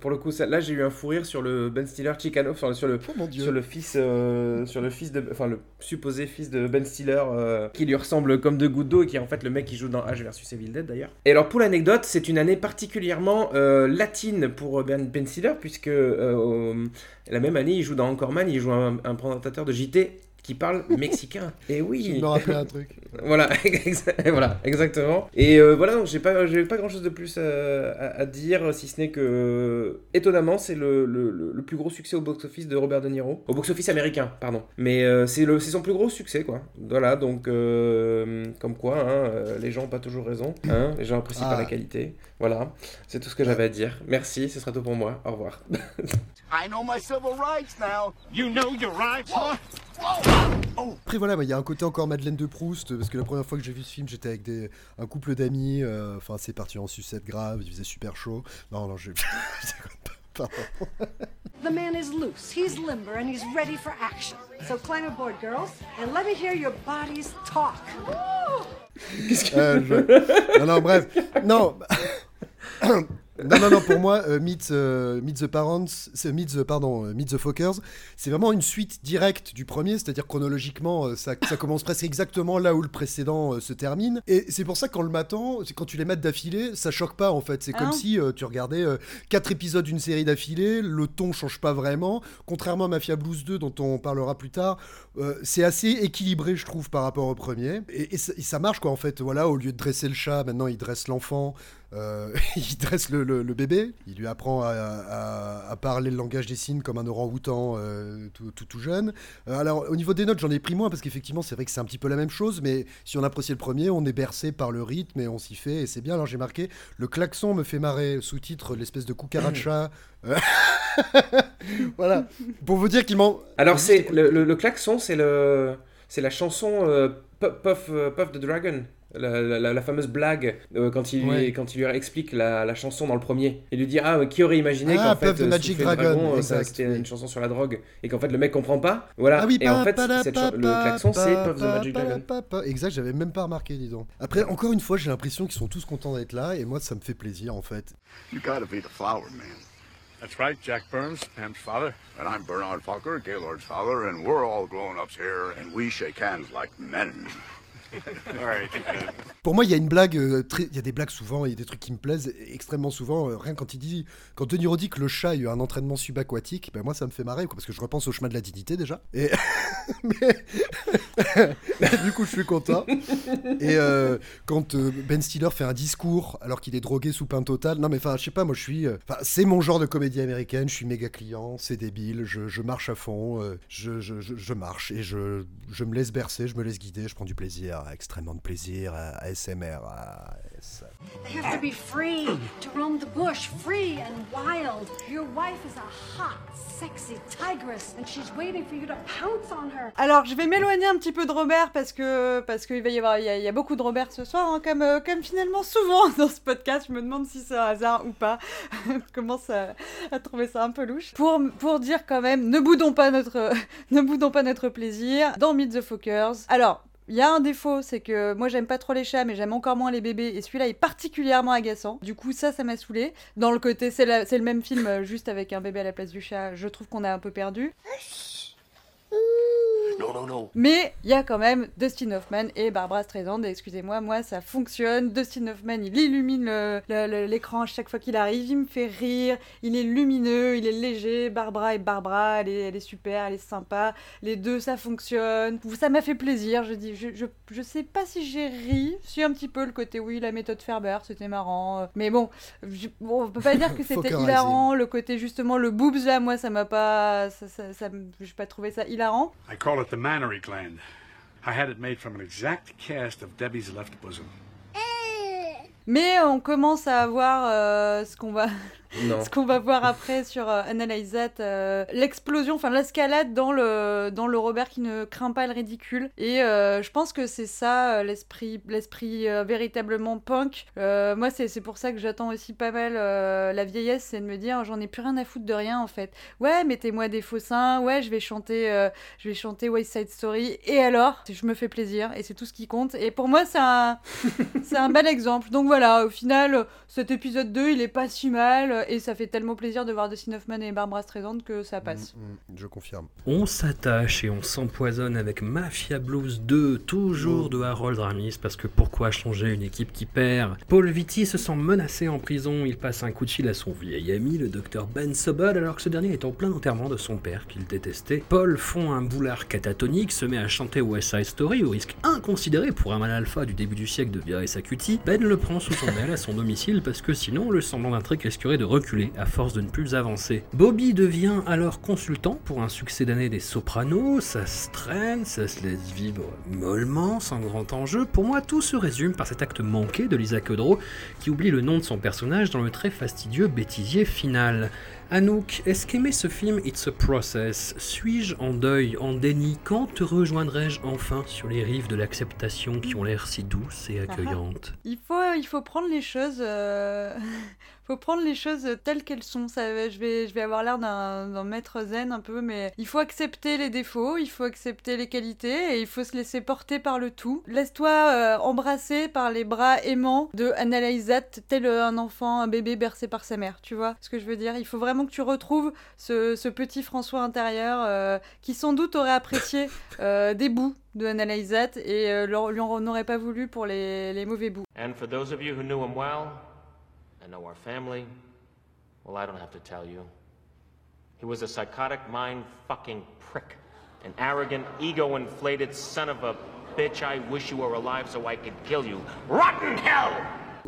Pour le coup, ça- là j'ai eu un fou rire sur le Ben Stiller Chicano, sur le sur le fils, euh, sur le fils de, enfin le supposé fils de Ben Stiller euh, qui lui ressemble comme deux gouttes d'eau et qui est en fait le mec qui joue dans H versus Evil Dead d'ailleurs. Et alors pour l'anecdote, c'est une année particulièrement euh, latine pour Ben, Ben Stiller puisque euh, la même année il joue dans Anchorman, il joue un, un présentateur de JT qui parle mexicain. Et oui. Tu me rappelles un truc. Voilà, exa- voilà, exactement. Et euh, voilà, donc j'ai pas, j'ai pas grand chose de plus euh, à, à dire, si ce n'est que, étonnamment, c'est le, le, plus gros succès au box-office de Robert De Niro. Au box-office américain, pardon. Mais euh, c'est le- c'est son plus gros succès, quoi. Voilà, donc, euh, comme quoi, hein, euh, les gens ont pas toujours raison. Hein, les gens apprécient pas Ah. la qualité. Voilà, c'est tout ce que j'avais à dire. Merci, ce sera tout pour moi. Au revoir. I know my civil rights now. You know your rights, huh? Après voilà, mais il y a un côté encore Madeleine de Proust, parce que la première fois que j'ai vu ce film, j'étais avec des, un couple d'amis, euh, enfin c'est parti en sucette grave, il faisait super chaud. Non, non, je... Pardon. The man is loose, he's limber, and he's ready for action. So climb aboard, girls, and let me hear your bodies talk. Euh, je- Non, non, bref. Non. Non, non, non, pour moi, euh, Meet, euh, Meet the Parents, Meet the, pardon, euh, Meet the Fockers, c'est vraiment une suite directe du premier, c'est-à-dire chronologiquement, ça, ça commence presque exactement là où le précédent euh, se termine. Et c'est pour ça qu'en le matant, quand tu les mates d'affilée, ça choque pas en fait. C'est Ah comme non si tu regardais quatre épisodes d'une série d'affilée, le ton change pas vraiment. Contrairement à Mafia Blues 2, dont on parlera plus tard, c'est assez équilibré, je trouve, par rapport au premier. Et, et ça, et ça marche quoi en fait. Voilà, au lieu de dresser le chat, maintenant il dresse l'enfant. Euh, il dresse le, le- le bébé, il lui apprend à, à- à parler le langage des signes comme un orang-outan euh, tout, tout, tout jeune. Euh, alors, au niveau des notes, j'en ai pris moins parce qu'effectivement, c'est vrai que c'est un petit peu la même chose, mais si on apprécie le premier, on est bercé par le rythme et on s'y fait, et c'est bien. Alors, j'ai marqué le klaxon me fait marrer, sous-titre l'espèce de cucaracha. Voilà, pour vous dire qu'il m'en. Alors c'est le, le- klaxon, c'est le c'est la chanson Puff, Puff, Puff the Dragon. La, la- la- fameuse blague euh, quand, il lui, Ouais. quand il lui explique la, la chanson dans le premier. Il lui dit Ah, qui aurait imaginé Ah, qu'en fait, the euh, Magic Dragon, euh, c'était oui. une chanson sur la drogue. Et qu'en fait, le mec comprend pas. Voilà. Ah oui, et en pa- fait, pa- cette pa- le klaxon, c'est Puff the Magic pa- Dragon. pa- pa- Exact, j'avais même pas remarqué, dis donc. Après, encore une fois, j'ai l'impression qu'ils sont tous contents d'être là, et moi, ça me fait plaisir, en fait. You gotta be the flower man. That's right, Jack Burns, Pam's father. And I'm Bernard Fokker, Gaylord's father, and we're all grown-ups here, and we shake hands like men. Pour moi, il y a une blague, euh, il y a des blagues souvent, il y a des trucs qui me plaisent extrêmement souvent. euh, rien quand il dit, quand Denis Niro que le chat a eu un entraînement subaquatique, ben moi ça me fait marrer, parce que je repense au chemin de la dignité déjà. Mais- du coup, je suis content. Et euh, quand Ben Stiller fait un discours alors qu'il est drogué sous pain total, non mais enfin, je sais pas, moi je suis, c'est mon genre de comédie américaine. Je suis méga client, c'est débile, je, marche à fond, je, marche et je me laisse bercer, je me laisse guider, je prends du plaisir, extrêmement de plaisir, à ASMR. à- ça. They have to be free to roam the bush, free and wild. Your wife is a hot, sexy tigress, and she's waiting for you to pounce on her. Alors, je vais m'éloigner un petit peu de Robert parce que parce qu'il va y avoir il y, a, il y a beaucoup de Robert ce soir, hein, comme euh, comme finalement souvent dans ce podcast. Je me demande si c'est un hasard ou pas. je commence à, à trouver ça un peu louche. Pour pour dire quand même, ne boudons pas notre ne boudons pas notre plaisir dans Meet the Fockers. Alors. Il y a un défaut, c'est que moi j'aime pas trop les chats, mais j'aime encore moins les bébés, et celui-là est particulièrement agaçant. Du coup, ça, ça m'a saoulé. Dans le côté, c'est le même film, euh, juste avec un bébé à la place du chat, je trouve qu'on a un peu perdu. No, no, no. Mais il y a quand même Dustin Hoffman et Barbara Streisand. Et excusez-moi, moi ça fonctionne. Dustin Hoffman, il illumine l'écran à chaque fois qu'il arrive. Il me fait rire. Il est lumineux, il est léger. Barbara est Barbara, elle est, elle est super, elle est sympa. Les deux, ça fonctionne. Ça m'a fait plaisir. Je dis, je, je, je sais pas si j'ai ri. Si un petit peu le côté, oui, la méthode Ferber, c'était marrant. Mais bon, je- bon, on peut pas dire que c'était hilarant. Le côté justement le boobs là, moi ça m'a pas, ça, ça, ça- j'ai pas trouvé ça hilarant. I call it the mammary gland. I had it made from an exact cast of Debbie's left bosom. Mais on commence à avoir euh, ce qu'on va Ce qu'on va voir après sur euh, Analyze That, euh, l'explosion, enfin l'escalade dans le, dans le Robert qui ne craint pas le ridicule. Et euh, je pense que c'est ça l'esprit l'esprit véritablement punk. Moi, c'est pour ça que j'attends aussi pas mal la vieillesse, c'est de me dire j'en ai plus rien à foutre de rien en fait. Ouais, mettez-moi des faux seins, ouais, je vais chanter, je chanter West Side Story. Et alors, je me fais plaisir et c'est tout ce qui compte. Et pour moi, c'est un, c'est un bel exemple. Donc voilà, au final, cet épisode 2, il est pas si mal et ça fait tellement plaisir de voir Dustin Hoffman et Barbara Streisand que ça passe. Mm, je confirme. On s'attache et on s'empoisonne avec Mafia Blues 2, toujours de Harold Ramis, parce que pourquoi changer une équipe qui perd? Paul Vitti se sent menacé en prison, il passe un coup de fil à son vieil ami, le docteur Ben Sobel, alors que ce dernier est en plein enterrement de son père qu'il détestait. Paul fond un boulard catatonique, se met à chanter West Side Story au risque inconsidéré pour un mal alpha du début du siècle de virer sa cutie. Ben le prend sous son aile à son domicile parce que sinon le semblant d'intrigue risquerait de reculer à force de ne plus avancer. Bobby devient alors consultant pour un succès d'année des Sopranos, ça se traîne, ça se laisse vivre mollement, sans grand enjeu. Pour moi, tout se résume par cet acte manqué de Lisa Kudrow qui oublie le nom de son personnage dans le très fastidieux bêtisier final. Anouk, est-ce qu'aimer ce film It's a Process? Suis-je en deuil, en déni? Quand te rejoindrai-je enfin sur les rives de l'acceptation qui ont l'air si douces et accueillantes? Il faut, il faut prendre les choses. euh, faut prendre les choses telles qu'elles sont. Je, vais, avoir l'air d'un maître zen un peu, mais il faut accepter les défauts, il faut accepter les qualités et il faut se laisser porter par le tout. Laisse-toi euh, embrasser par les bras aimants de Annalise That, tel un enfant, un bébé bercé par sa mère. Tu vois ce que je veux dire? Il faut vraiment que tu retrouves ce, petit François intérieur euh, qui sans doute aurait apprécié euh, des bouts de Annalise That et lui en aurait pas voulu pour les, mauvais bouts. And for those of you who knew him well and know our family, well, I don't have to tell you. He was a psychotic mind fucking prick. An arrogant, ego inflated son of a bitch. I wish you were alive so I could kill you. Rotten hell!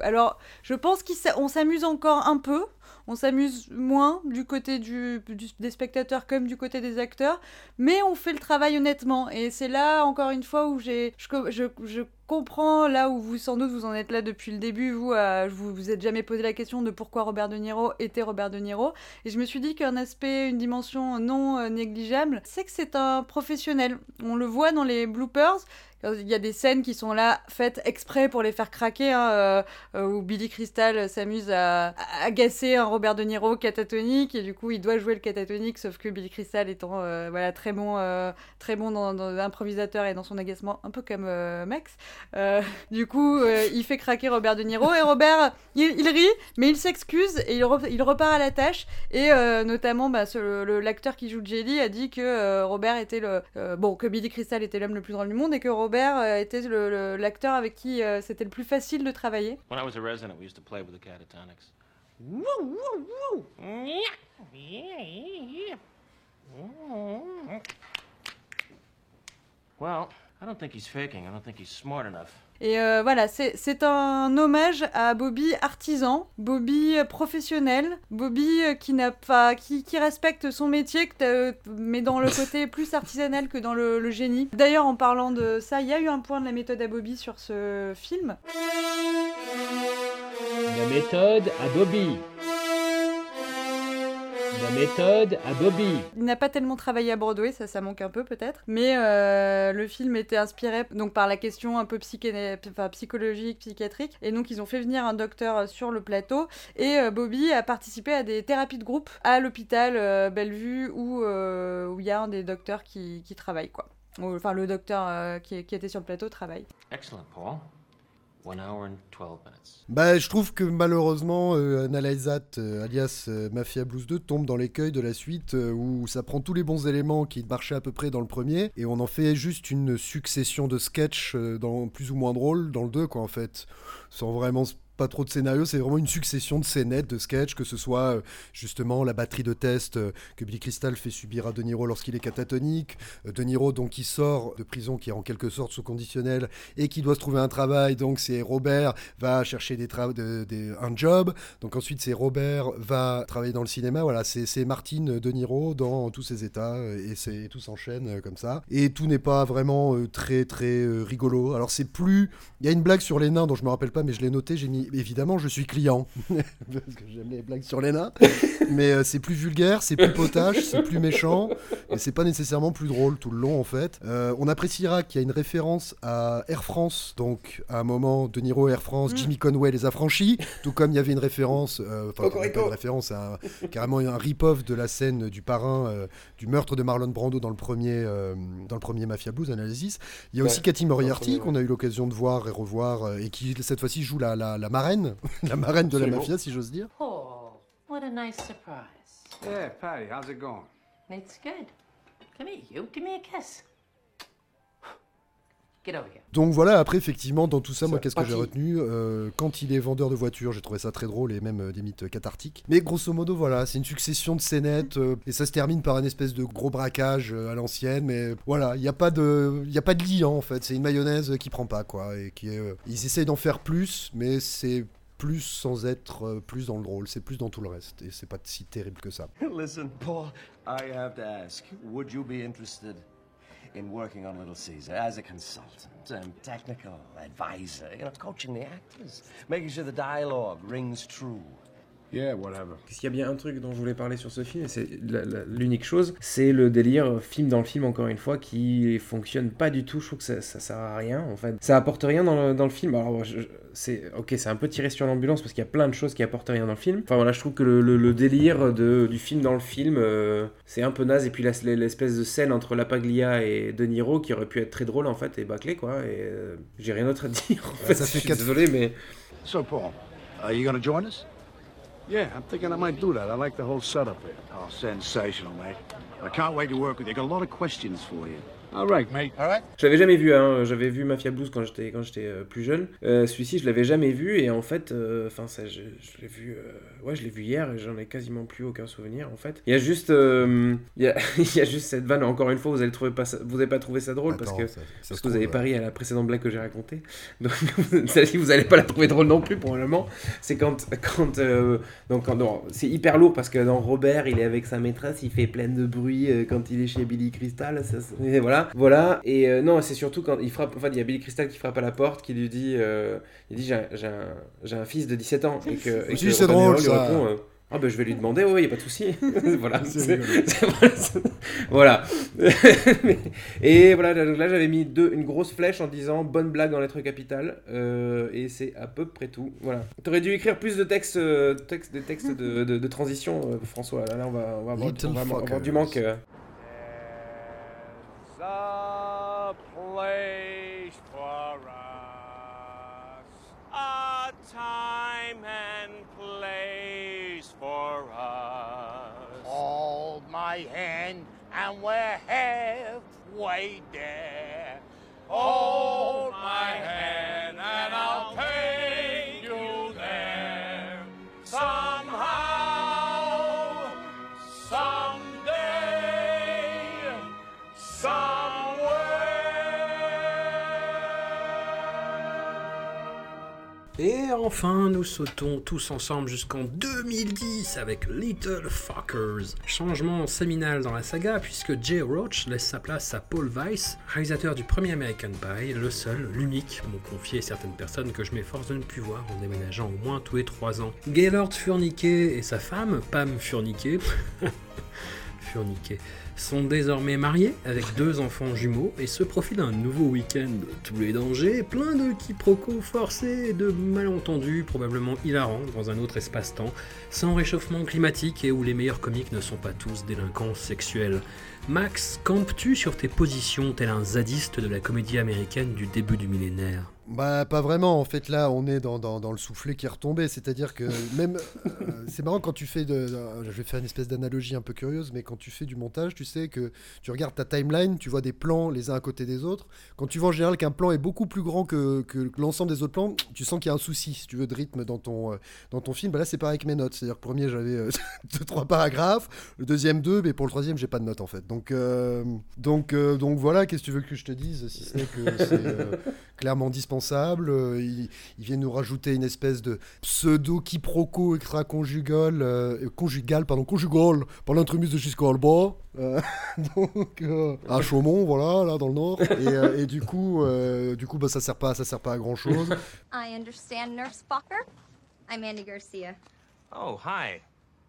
Alors, je pense qu'on s'amuse encore un peu. On s'amuse moins du côté du, du- des spectateurs comme du côté des acteurs, mais on fait le travail honnêtement. Et c'est là, encore une fois, où je comprends là où vous, sans doute, vous en êtes là depuis le début. Vous, euh, vous vous êtes jamais posé la question de pourquoi Robert De Niro était Robert De Niro. Et je me suis dit qu'un aspect, une dimension non euh, négligeable, c'est que c'est un professionnel. On le voit dans les bloopers. Il y a des scènes qui sont là faites exprès pour les faire craquer, hein, euh, euh, où Billy Crystal s'amuse à, agacer un Robert De Niro catatonique et du coup il doit jouer le catatonique, sauf que Billy Crystal étant euh, voilà très bon, euh, très bon dans, l'improvisateur et dans son agacement, un peu comme euh, Max. Euh, du coup euh, il fait craquer Robert De Niro et Robert il, rit mais il s'excuse et il, re- il repart à la tâche et euh, notamment bah, l'acteur qui joue Jelly a dit que euh, Robert était le euh, bon que Billy Crystal était l'homme le plus drôle du monde et que Robert euh, était le- le- l'acteur avec qui euh, c'était le plus facile de travailler. When I was a resident, we used to play with the catatonics. Woo, woo, woo. Yeah, yeah, yeah. Well, I don't think he's faking. I don't think he's smart enough. Et euh, voilà, c'est un hommage à Bobby artisan, Bobby euh, professionnel, Bobby euh, qui n'a pas, qui, qui respecte son métier, mais dans le côté plus artisanal que dans le, le génie. D'ailleurs, en parlant de ça, il y a eu un point de la méthode à Bobby sur ce film. La méthode à Bobby. La méthode à Bobby. Il n'a pas tellement travaillé à Broadway, ça, ça manque un peu peut-être. Mais euh, le film était inspiré donc par la question un peu psyché- enfin, psychologique, psychiatrique. Et donc ils ont fait venir un docteur sur le plateau. Et euh, Bobby a participé à des thérapies de groupe à l'hôpital euh, Bellevue où euh, où il y a un des docteurs qui, qui travaille quoi. Ou, Enfin le docteur euh, qui, qui était sur le plateau travaille. Excellent, Paul. One hour and 12 minutes. Bah, je trouve que malheureusement, euh, Analyzat, euh, alias euh, Mafia Blues 2, tombe dans l'écueil de la suite euh, où ça prend tous les bons éléments qui marchaient à peu près dans le premier et on en fait juste une succession de sketchs plus ou moins drôles dans le 2, quoi, en fait. Sans vraiment s- pas trop de scénario, c'est vraiment une succession de scénettes, de sketchs, que ce soit euh, justement la batterie de test euh, que Billy Crystal fait subir à De Niro lorsqu'il est catatonique, euh, De Niro donc qui sort de prison, qui est en quelque sorte sous conditionnel et qui doit se trouver un travail, donc c'est Robert va chercher des un job, donc ensuite c'est Robert va travailler dans le cinéma, voilà, c'est Martine De Niro dans tous ses états et, et tout s'enchaîne comme ça. Et tout n'est pas vraiment très très rigolo. Alors c'est plus, il y a une blague sur les nains dont je me rappelle pas, mais je l'ai noté, j'ai mis évidemment, je suis client. Parce que j'aime les blagues sur les nains. Mais euh, c'est plus vulgaire, c'est plus potache, c'est plus méchant. Et c'est pas nécessairement plus drôle tout le long, en fait. Euh, on appréciera qu'il y a une référence à Air France. Donc, à un moment, De Niro, Air France, Jimmy Conway, les affranchis. Tout comme il y avait une référence, euh, enfin, pas une référence, à un- carrément un rip-off de la scène du parrain euh, du meurtre de Marlon Brando dans le premier, euh, dans le premier Mafia Blues Analysis. Il y a Ouais, aussi Cathy Moriarty qu'on a eu l'occasion de voir et revoir euh, et qui cette fois-ci joue la, la, la marraine, la marraine de la mafia si j'ose dire. Paul, what a nice surprise. Yeah, Patty, how's it going? It's good. Come here, you. Give me a kiss. Get over here. Donc voilà, après effectivement dans tout ça, moi qu'est-ce que j'ai retenu Euh, Quand il est vendeur de voitures, j'ai trouvé ça très drôle et même euh, limite cathartique. Mais grosso modo voilà, c'est une succession de scénettes euh, et ça se termine par un espèce de gros braquage euh, à l'ancienne. Mais voilà, il n'y a pas de, il y a pas de liant en fait. C'est une mayonnaise qui prend pas quoi et qui est. euh, Ils essayent d'en faire plus, mais c'est plus sans être euh, plus dans le drôle. C'est plus dans tout le reste et c'est pas si terrible que ça. Listen, Paul, I have to ask, would you be interested in working on Little Caesar as a consultant and technical advisor, you know, coaching the actors, making sure the dialogue rings true? Yeah, whatever. Parce qu'il y a bien un truc dont je voulais parler sur ce film, et c'est l'unique chose, c'est le délire euh, film dans le film, encore une fois, qui fonctionne pas du tout. Je trouve que ça, ça sert à rien, en fait. Ça apporte rien dans le, dans le film. Alors, je- je- c'est ok, c'est un peu tiré sur l'ambulance parce qu'il y a plein de choses qui apportent rien dans le film. Enfin voilà, je trouve que le, le- le délire de, du film dans le film, euh, c'est un peu naze. Et puis l'espèce de scène entre La Paglia et De Niro qui aurait pu être très drôle, en fait, et bâclé, quoi. Et euh, j'ai rien d'autre à dire, en fait. ça fait je suis quatre- désolé, mais. So, Paul, are you going to join us? Yeah, I'm thinking I might do that. I like the whole setup here. Oh, sensational, mate. I can't wait to work with you. Got a lot of questions for you. All right, mate. All right? Je l'avais jamais vu, hein. j'avais vu Mafia Blues quand j'étais quand j'étais euh, plus jeune. Euh, Celui-ci, je l'avais jamais vu et en fait, euh, enfin ça, je, je l'ai vu, euh, ouais, je l'ai vu hier et j'en ai quasiment plus aucun souvenir en fait. Il y a juste, euh, il y, a, il y a juste cette vanne. Encore une fois, vous allez trouver pas, ça- vous avez pas trouvé ça drôle parce que ça- ça parce que vous avez pari à la précédente blague que j'ai racontée. Donc celle-ci, vous allez pas la trouver drôle non plus probablement. C'est quand quand euh, donc quand- c'est hyper lourd parce que dans Robert, il est avec sa maîtresse, il fait plein de bruit quand il est chez Billy Crystal. Ça, et voilà, voilà. Et euh, non, c'est surtout quand il frappe. Enfin, il y a Billy Crystal qui frappe à la porte, qui lui dit, euh, il dit j'ai un, j'ai un- j'ai un fils de 17 ans et que, et que c'est drôle, lui ça. répond, euh, ah ben je vais lui demander, oui, il y a pas de souci. voilà. C'est- voilà. et voilà, donc là j'avais mis deux, une grosse flèche en disant bonne blague en lettres capitales. euh, et c'est à peu près tout. Voilà. T'aurais dû écrire plus de textes, textes des textes de, de- de transition, François. Là, là, on va, on va avoir, Little on va avoir du manque. A place for us, a time and place for us. Hold my hand, and we're halfway there. Hold my hand and enfin, nous sautons tous ensemble jusqu'en 2010 avec Little Fuckers. Changement séminal dans la saga puisque Jay Roach laisse sa place à Paul Weiss, réalisateur du premier American Pie, le seul, l'unique, m'ont confié certaines personnes que je m'efforce de ne plus voir en déménageant au moins tous les 3 ans. Gaylord Furniquet et sa femme, Pam Furniquet, Sont désormais mariés avec deux enfants jumeaux et se profilent un nouveau week-end tous les dangers, plein de quiproquos forcés et de malentendus probablement hilarants dans un autre espace-temps, sans réchauffement climatique et où les meilleurs comiques ne sont pas tous délinquants sexuels. Max, campes-tu sur tes positions tel un zadiste de la comédie américaine du début du millénaire? Bah pas vraiment, en fait là on est dans, dans, dans le soufflet qui est retombé, c'est-à-dire que même, euh, c'est marrant quand tu fais, de, je vais faire une espèce d'analogie un peu curieuse, mais quand tu fais du montage, tu sais que tu regardes ta timeline, tu vois des plans les uns à côté des autres, quand tu vois en général qu'un plan est beaucoup plus grand que, que l'ensemble des autres plans, tu sens qu'il y a un souci, si tu veux, de rythme dans ton, euh, dans ton film, bah là c'est pareil avec mes notes, c'est-à-dire que premier j'avais euh, deux, trois paragraphes, le deuxième deux, mais pour le troisième j'ai pas de notes en fait, donc, euh, donc, donc voilà, qu'est-ce que tu veux que je te dise, si ce n'est que c'est... clairement dispensable indispensable. Euh, ils, ils viennent nous rajouter une espèce de pseudo quiproquo extra-conjugal, euh, conjugal, pardon, conjugal, par de euh, donc euh, à Chaumont, voilà, là dans le nord. Et, euh, et du coup, euh, du coup, bah ça sert pas, ça sert pas à grand chose. I understand, Nurse Fokker. I'm Andy Garcia. Oh, hi.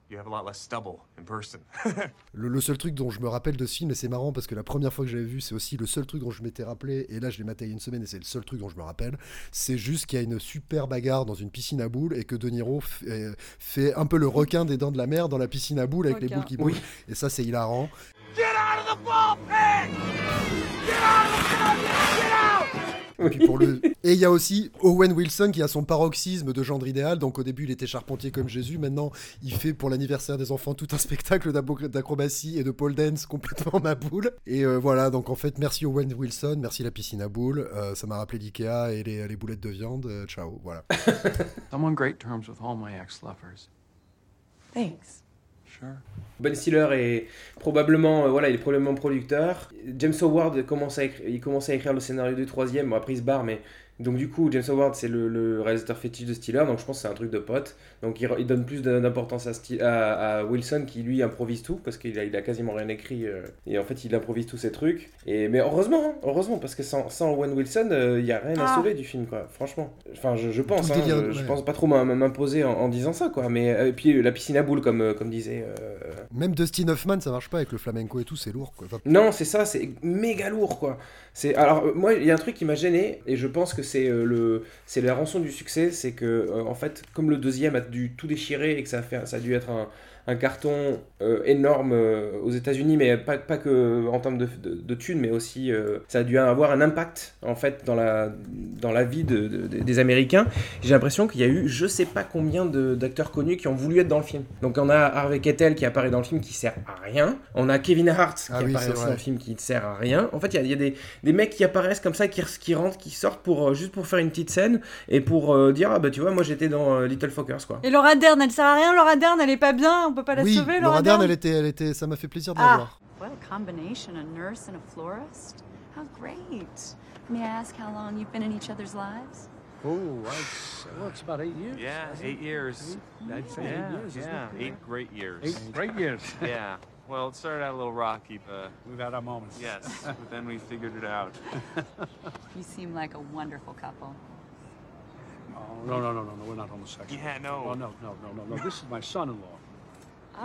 You have a lot less stubble in person. Le, le seul truc dont je me rappelle de ce film, et c'est marrant parce que la première fois que j'avais vu, c'est aussi le seul truc dont je m'étais rappelé, et là je l'ai maté il y a une semaine et c'est le seul truc dont je me rappelle, c'est juste qu'il y a une super bagarre dans une piscine à boules et que De Niro euh, fait un peu le requin des dents de la mer dans la piscine à boules avec les boules qui bougent, et ça c'est hilarant. Get out of the bullpen! Get out of the bullpen! Get out! Et puis pour le... Et il y a aussi Owen Wilson qui a son paroxysme de gendre idéal. Donc au début, il était charpentier comme Jésus. Maintenant, il fait pour l'anniversaire des enfants tout un spectacle d'abo- d'acrobatie et de pole dance complètement ma boule. Et euh, voilà, donc en fait, merci Owen Wilson, merci la piscine à boules. Euh, ça m'a rappelé l'IKEA et les, les boulettes de viande. Euh, ciao, voilà. I'm on great terms with all my ex-lovers. Thanks. Ben Stiller est probablement, euh, voilà, il est probablement producteur. James Howard commence à écrire, il commence à écrire le scénario du troisième. Bon, après il se barre, mais donc du coup James Howard c'est le, le réalisateur fétiche de Stiller, donc je pense que c'est un truc de pote. Donc il, il donne plus d'importance à, Sti- à, à Wilson qui lui improvise tout parce qu'il a, il a quasiment rien écrit euh, et en fait il improvise tous ses trucs. Et mais heureusement, hein, heureusement parce que sans, sans Owen Wilson euh, il y a rien à Ah. sauver du film quoi. Franchement, enfin je, je pense, hein, délire, je, je ouais. pense pas trop m'im- m'imposer en, en disant ça quoi. Mais euh, et puis la piscine à boules comme comme disait. euh, Même Dustin Hoffman, ça marche pas avec le flamenco et tout, c'est lourd. Quoi. Enfin, non, c'est ça, c'est méga lourd quoi. C'est alors moi il y a un truc qui m'a gêné et je pense que c'est euh, le c'est la rançon du succès, c'est que euh, en fait comme le deuxième a dû tout déchirer et que ça a fait ça a dû être un, un carton euh, énorme euh, aux États-Unis, mais pas, pas que en termes de, de, de thunes, mais aussi euh, ça a dû avoir un impact en fait dans la dans la vie de- de- de- des Américains. J'ai l'impression qu'il y a eu je sais pas combien de- d'acteurs connus qui ont voulu être dans le film. Donc on a Harvey Keitel qui apparaît dans le film qui sert à rien. On a Kevin Hart qui Ah oui, apparaît aussi dans le film qui ne sert à rien. En fait, il y a, il y a des, des mecs qui apparaissent comme ça, qui, qui rentrent, qui sortent pour, euh, juste pour faire une petite scène et pour euh, dire Ah bah tu vois, moi j'étais dans euh, Little Fuckers quoi. Et Laura Dern, elle sert à rien, Laura Dern, elle est pas bien, on peut pas la oui, sauver, Laura Dern, elle était, elle était, ça m'a fait plaisir de la Ah. voir. What a combination, a nurse and a florist. How great. May I ask how long you've been in each other's lives? Oh, I, well, it's about eight years. Yeah, eight years. I'd say yeah, eight years, isn't yeah, it? eight great years. Eight great years. yeah. Well, it started out a little rocky, but We've had our moments. yes, but then we figured it out. You seem like a wonderful couple. Oh, no, no, no, no, no, we're not homosexual. Yeah, no. Oh, no, no, no, no, no. This is my son-in-law.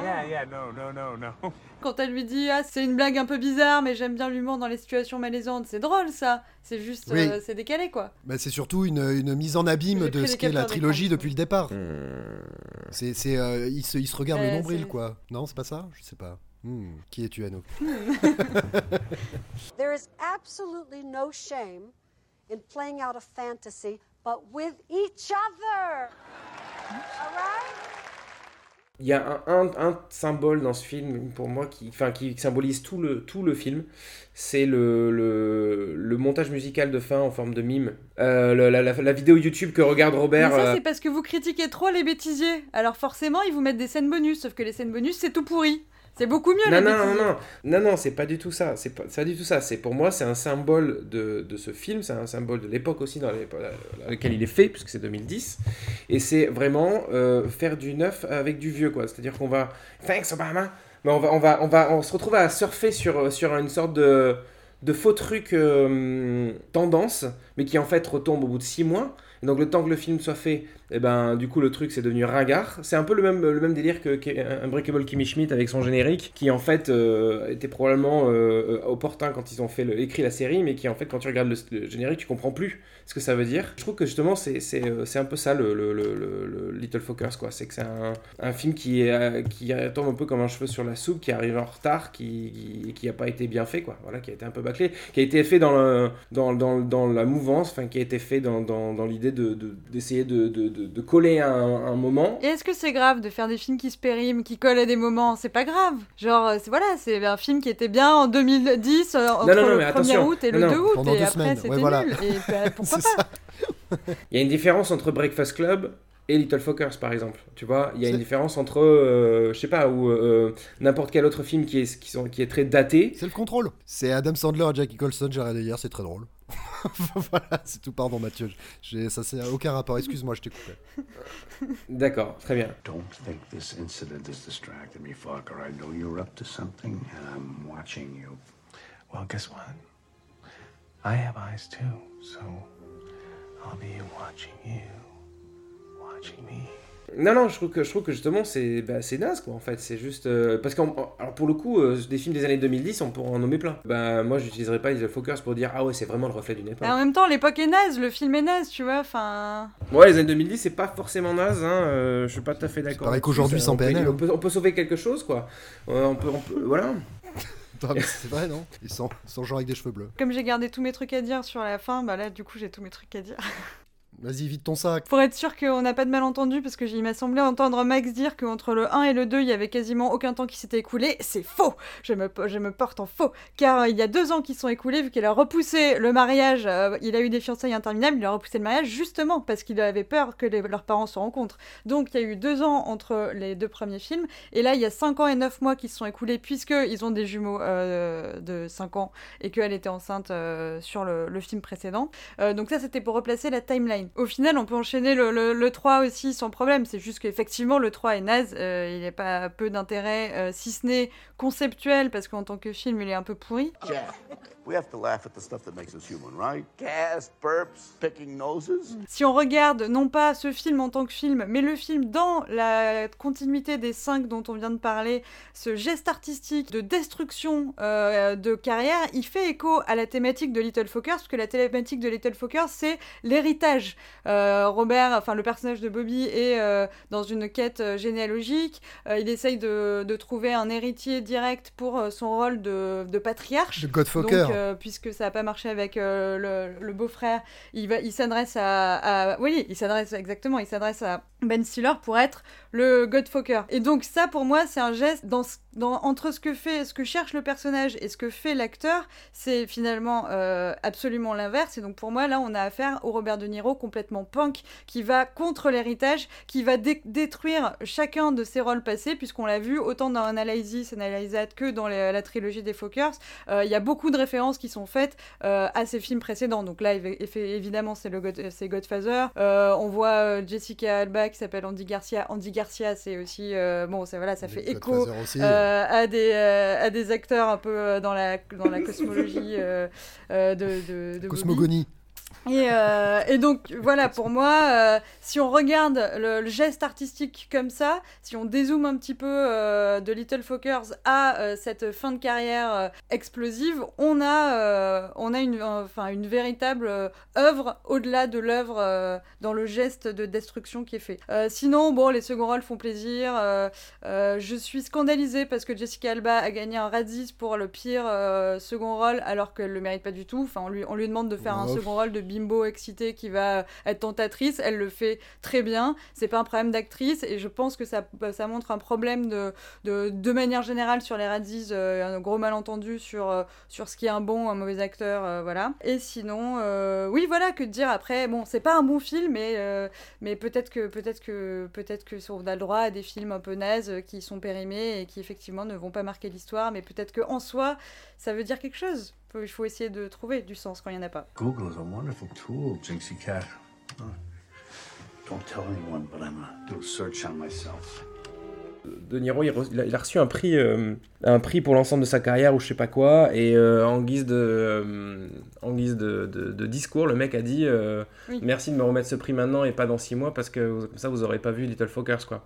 Yeah, yeah, no, no, no, no. Quand elle lui dit ah c'est une blague un peu bizarre mais j'aime bien l'humour dans les situations malaisantes, c'est drôle ça. C'est juste Oui. euh, c'est décalé quoi. Bah, c'est surtout une, une mise en abîme de ce qu'est la trilogie depuis le départ. C'est, c'est, euh, ils, se, ils se regardent le Euh, nombril, c'est- quoi. Non, c'est pas ça? Je sais pas. Hmm, Qui es-tu, Anouk There is absolutely no shame in playing out a fantasy, but with each other. All right? Il y a un, un, un symbole dans ce film pour moi qui, enfin, qui symbolise tout le, tout le film. C'est le, le, le montage musical de fin en forme de mime. Euh, la, la- la vidéo YouTube que regarde Robert. Mais ça euh, c'est parce que vous critiquez trop les bêtisiers. Alors forcément ils vous mettent des scènes bonus, sauf que les scènes bonus c'est tout pourri. C'est beaucoup mieux Non, non, non, non, non, non, c'est pas du tout ça. C'est pas, pas du tout ça. C'est pour moi, c'est un symbole de, de ce film. C'est un symbole de l'époque aussi dans, laquelle il est fait, puisque c'est 2010. Et c'est vraiment euh, faire du neuf avec du vieux, quoi. C'est-à-dire qu'on va, thanks Obama, mais on va, on va, on va, on se retrouve à surfer sur, sur une sorte de, de faux truc euh, tendance, mais qui en fait retombe au bout de six mois. Et donc le temps que le film soit fait, et ben du coup le truc c'est devenu ringard. C'est un peu le même, le même délire que, que Unbreakable Kimmy Schmidt avec son générique, qui en fait euh, était probablement euh, opportun quand ils ont fait le, écrit la série, mais qui en fait quand tu regardes le, générique tu comprends plus ce que ça veut dire. Je trouve que justement c'est, euh, un peu ça le, le, le- le- le Little Focus quoi. C'est que c'est un, un film qui, est, qui tombe un peu comme un cheveu sur la soupe, qui arrive en retard, qui, qui, qui a pas été bien fait quoi. Voilà, qui a été un peu bâclé, qui a été fait dans, dans, dans, dans la mouvance, enfin qui a été fait dans, dans, l'idée de, de- d'essayer de, de, de, de coller un, un moment. Et est-ce que c'est grave de faire des films qui se périment, qui collent à des moments? C'est pas grave. Genre, euh, c'est voilà, c'est un film qui était bien en 2010, euh, entre non, non, le mais 1er attention. août et Non, le non. 2 août, Pendant et après semaines. c'était Ouais, voilà. nul. Et bah, pourquoi C'est pas? Il y a une différence entre Breakfast Club et Little Fuckers par exemple. Tu vois, il y a une différence entre, euh, je sais pas, ou euh, n'importe quel autre film qui est, qui, sont, qui est très daté. C'est le contrôle. C'est Adam Sandler et Jackie Colson, j'ai regardé hier, c'est très drôle. voilà, c'est tout. Pardon, Mathieu. J'ai, ça, c'est aucun rapport. Excuse-moi, je t'ai coupé. D'accord, très bien. Don't think this incident has distracted me, fucker. I know you're up to something, and I'm watching you. Well, guess what? I have eyes too, so I'll be watching you, watching me. Non, non, je trouve que, je trouve que justement, c'est bah, c'est naze, quoi, en fait. C'est juste. euh, parce que, alors pour le coup, euh, des films des années 2010, on pourrait en nommer plein. Bah, moi, j'utiliserais pas Little Focus pour dire, ah ouais, c'est vraiment le reflet d'une époque. Et en même temps, l'époque est naze, le film est naze, tu vois. Enfin. Ouais, les années 2010, c'est pas forcément naze, hein. euh, je suis pas tout à fait d'accord. pareil qu'aujourd'hui, sans on peut- PNL, On peut, on peut sauver quelque chose, quoi. Euh, on peut, on peut- voilà. C'est vrai, non Ils sont, ils sont genre avec des cheveux bleus. Comme j'ai gardé tous mes trucs à dire sur la fin, bah là, du coup, j'ai tous mes trucs à dire. Vas-y, vide ton sac. Pour être sûr qu'on n'a pas de malentendu, parce que il m'a semblé entendre Max dire qu'entre le 1 et le 2, il y avait quasiment aucun temps qui s'était écoulé. C'est faux je me, je me porte en faux. Car euh, il y a deux ans qui sont écoulés, vu qu'il a repoussé le mariage, euh, il a eu des fiançailles interminables, il a repoussé le mariage justement parce qu'il avait peur que leurs parents se rencontrent. Donc il y a eu deux ans entre les deux premiers films, et là il y a 5 ans et 9 mois qui se sont écoulés, puisqu'ils ont des jumeaux euh, de 5 ans, et qu'elle était enceinte sur le, film précédent. Donc ça c'était pour replacer la timeline. Au final on peut enchaîner le, le- le 3 aussi sans problème, c'est juste qu'effectivement le 3 est naze, euh, il a pas peu d'intérêt, euh, si ce n'est conceptuel, parce qu'en tant que film il est un peu pourri. We have to laugh at the stuff that makes us human, right? Gas, burps, picking noses. Si on regarde non pas ce film en tant que film, mais le film dans la continuité des cinq dont on vient de parler, ce geste artistique de destruction euh, de carrière, il fait écho à la thématique de Little Focus, parce que la thématique de Little Focus, c'est l'héritage. Euh, Robert, enfin le personnage de Bobby, est euh, dans une quête généalogique. Euh, il essaye de, de trouver un héritier direct pour son rôle de, de patriarche. De Godfucker. Euh, puisque ça n'a pas marché avec euh, le, beau-frère, il, s'adresse à, à- Oui, il s'adresse exactement, il s'adresse à Ben Stiller pour être le Godfucker. Et donc ça, pour moi, c'est un geste entre ce que fait, ce que cherche le personnage et ce que fait l'acteur, c'est finalement euh, absolument l'inverse. Et donc pour moi, là, on a affaire au Robert De Niro complètement punk, qui va contre l'héritage, qui va dé- détruire chacun de ses rôles passés, puisqu'on l'a vu autant dans Analysis, Analysat que dans la trilogie des Fockers. Euh, Il y a beaucoup de références qui sont faites euh, à ces films précédents. Donc là, évidemment, c'est le God- Godfather. Euh, on voit euh, Jessica Alba qui s'appelle Andy Garcia. Andy Garcia, c'est aussi bon, ça voilà, ça fait écho à des à des acteurs un peu dans la dans la cosmologie de, de, Bobby. Et, euh, et donc voilà, pour moi, euh, si on regarde le, le geste artistique comme ça, si on dézoome un petit peu euh, de Little Fockers à cette fin de carrière explosive, on a, on a une, enfin, une véritable œuvre au-delà de l'œuvre dans le geste de destruction qui est fait. Sinon, bon, les seconds rôles font plaisir. je suis scandalisée parce que Jessica Alba a gagné un Razzies pour le pire second rôle alors qu'elle le mérite pas du tout. Enfin, on lui, on lui demande de faire un second rôle de bimbo excitée qui va être tentatrice. Elle le fait très bien. C'est pas un problème d'actrice et je pense que ça, ça montre un problème de, de, manière générale sur les Razzies, euh, un gros malentendu sur, euh, sur ce qui est un bon ou un mauvais acteur, euh, voilà. Et sinon, oui, voilà, que dire après. Bon, c'est pas un bon film, mais, mais peut-être que peut-être que peut-être que on a le droit à des films un peu nazes qui sont périmés et qui effectivement ne vont pas marquer l'histoire, mais peut-être que en soi, ça veut dire quelque chose. Faut- Il faut essayer de trouver du sens quand il y en a pas. Google is a wonderful tool, Jinxie Cat. Don't tell anyone, but I'm gonna do a search on myself. De Niro, il, a, il a reçu un prix, euh, un prix pour l'ensemble de sa carrière ou je sais pas quoi, et euh, en guise de, euh, en guise de, de- de discours, le mec a dit euh, Oui. merci de me remettre ce prix maintenant et pas dans six mois parce que comme ça vous aurez pas vu Little Fockers quoi.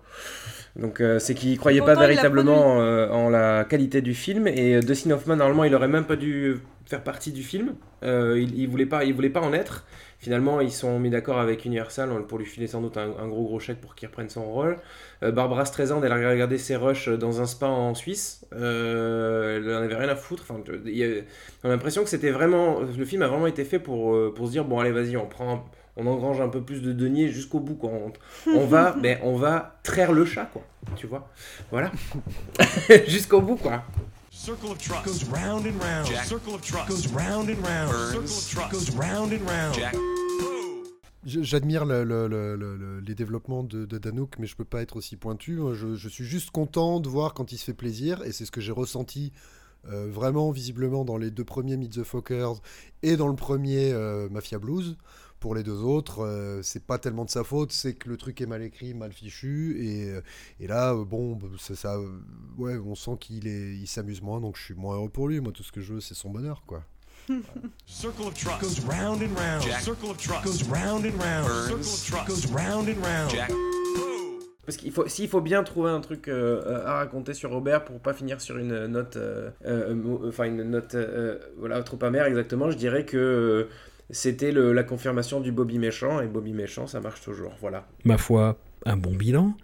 Donc euh, c'est qu'il croyait pas Pourtant, véritablement euh, en la qualité du film et Dustin Hoffman normalement il aurait même pas dû faire partie du film. Euh, il, il voulait pas, il voulait pas en être. Finalement, ils sont mis d'accord avec Universal pour lui filer sans doute un, un gros gros chèque pour qu'il reprenne son rôle. Euh, Barbara Streisand, elle a regardé ses rushs dans un spa en Suisse. Euh, elle en avait rien à foutre. Enfin, il y on a l'impression que c'était vraiment, le film a vraiment été fait pour, euh, pour se dire bon allez vas-y, on prend, on engrange un peu plus de deniers jusqu'au bout. Quoi. On, on va, ben, on va traire le chat quoi. Tu vois, voilà, jusqu'au bout quoi. Circle of trust goes round and round. Circle of trust goes round and round. Circle of trust goes round and round. Je- J'admire le- le- le- le- le- les développements de, de Danouk, mais je peux pas être aussi pointu. Je, je suis juste content de voir quand il se fait plaisir, et c'est ce que j'ai ressenti euh, vraiment visiblement dans les deux premiers Meet the Fockers et dans le premier euh, Mafia Blues. Pour les deux autres, euh, c'est pas tellement de sa faute, c'est que le truc est mal écrit, mal fichu, et, euh, et là, euh, bon, c'est ça, euh, ouais, on sent qu'il est, il s'amuse moins, donc je suis moins heureux pour lui. Moi, tout ce que je veux, c'est son bonheur, quoi. Circle of trust goes round and round. Jack. Circle of trust goes round and round. Burns. Circle of trust goes round and round. Jack. Parce qu'il faut, s'il faut bien trouver un truc euh, à raconter sur Robert pour pas finir sur une note, euh, euh, enfin une note, euh, voilà, trop amère exactement, je dirais que euh, c'était le- la confirmation du Bobby méchant et Bobby méchant, ça marche toujours, voilà. Ma foi, un bon bilan.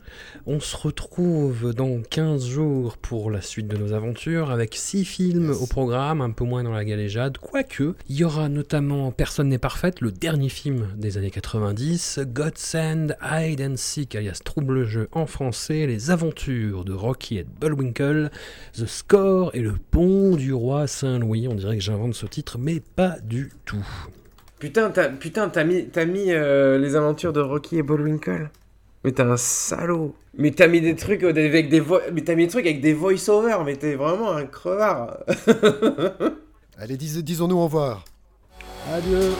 On se retrouve dans 15 jours pour la suite de nos aventures avec 6 films au programme, un peu moins dans la galéjade, quoique. Il y aura notamment Personne n'est parfaite, le dernier film des années 90, Godsend, Hide and Seek, alias Trouble Jeu en français, Les aventures de Rocky et de Bullwinkle, The Score et le pont du roi Saint-Louis. On dirait que j'invente ce titre, mais pas du tout. Putain, t'as, putain, t'as mis, t'as mis euh, les aventures de Rocky et Bullwinkle. Mais t'es un salaud. Mais t'as mis des trucs euh, avec des vo- mais t'as mis des trucs avec des voice-over. Mais t'es vraiment un crevard. Allez, dis- disons-nous au revoir. Adieu.